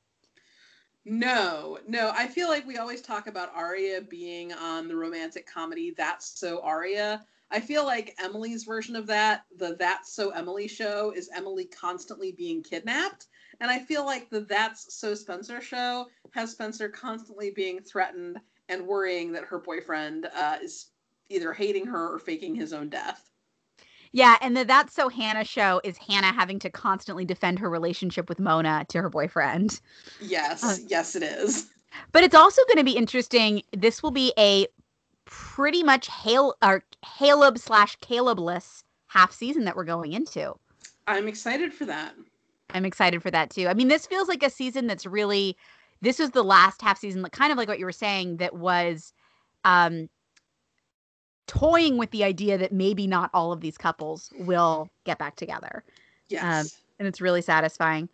No, no. I feel like we always talk about Aria being on the romantic comedy That's So Aria. I feel like Emily's version of that, the That's So Emily show, is Emily constantly being kidnapped. And I feel like the That's So Spencer show has Spencer constantly being threatened and worrying that her boyfriend uh, is either hating her or faking his own death. Yeah, and the That's So Hannah show is Hannah having to constantly defend her relationship with Mona to her boyfriend. Yes, Uh, yes, it is. But it's also going to be interesting. This will be a pretty much Hale or Caleb slash Calebless half season that we're going into. I'm excited for that. I'm excited for that too. I mean, this feels like a season that's really this was the last half season, kind of like what you were saying, that was um toying with the idea that maybe not all of these couples will get back together. Yes. And it's really satisfying.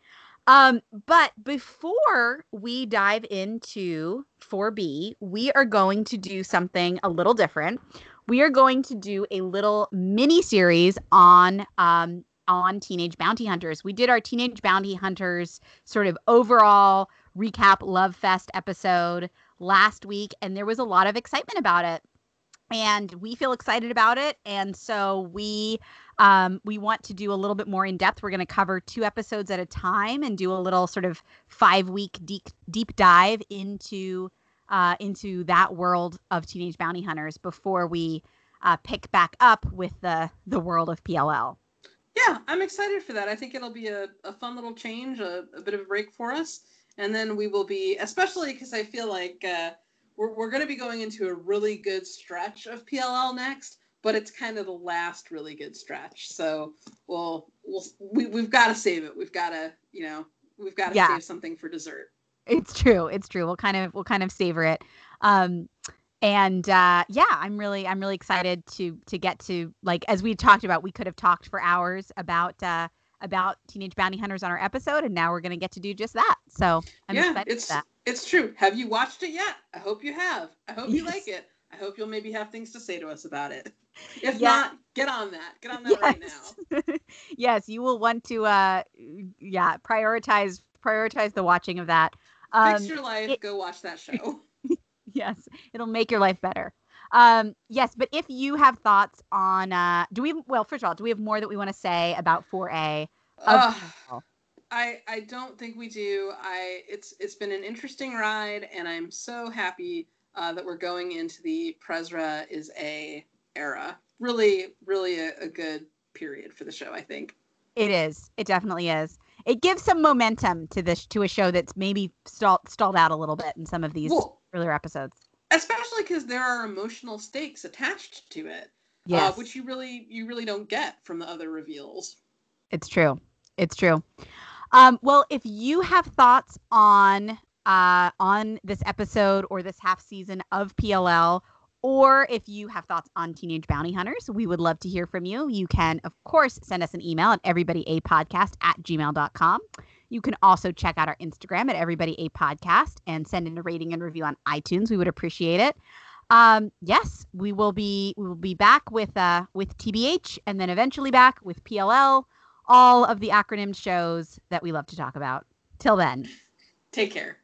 Um, but before we dive into 4B, we are going to do something a little different. We are going to do a little mini series on um, on Teenage Bounty Hunters. We did our Teenage Bounty Hunters sort of overall recap Love Fest episode last week, and there was a lot of excitement about it. And we feel excited about it, and so we um, we want to do a little bit more in depth. We're going to cover two episodes at a time and do a little sort of five week deep deep dive into uh, into that world of Teenage Bounty Hunters before we uh, pick back up with the the world of PLL. Yeah, I'm excited for that. I think it'll be a, a fun little change, a, a bit of a break for us. And then we will be especially because i feel like uh, we're, we're going to be going into a really good stretch of pll next but it's kind of the last really good stretch. So we'll, we'll we, we've got to save it. We've got to you know we've got to yeah. save something for dessert. It's true. It's true. We'll kind of we'll kind of savor it. Um and uh yeah i'm really i'm really excited to to get to like as we talked about we could have talked for hours about uh about Teenage Bounty Hunters on our episode, and now we're going to get to do just that. So I'm yeah, excited it's, It's true. Have you watched it yet? I hope you have. I hope yes. you like it. I hope you'll maybe have things to say to us about it. If yeah. not, get on that. Get on that yes. right now. yes, you will want to uh yeah, prioritize prioritize the watching of that. Um, Fix your life, it, go watch that show. yes, it'll make your life better. Um, yes, but if you have thoughts on, uh, do we? Well, first of all, do we have more that we want to say about 4A? Uh, I I don't think we do. I it's it's been an interesting ride, and I'm so happy uh, that we're going into the Prezra is a era. Really, really a, a good period for the show. I think it is. It definitely is. It gives some momentum to this to a show that's maybe stalled stalled out a little bit in some of these well, earlier episodes especially because there are emotional stakes attached to it yes. Uh, which you really you really don't get from the other reveals it's true it's true um, well if you have thoughts on uh, on this episode or this half season of pll or if you have thoughts on Teenage Bounty Hunters, we would love to hear from you. You can, of course, send us an email at everybodyapodcast at gmail.com. You can also check out our Instagram at Everybody a Podcast and send in a rating and review on iTunes. We would appreciate it. Um, yes, we will be we will be back with uh, with TBH and then eventually back with PLL, all of the acronym shows that we love to talk about. Till then, take care.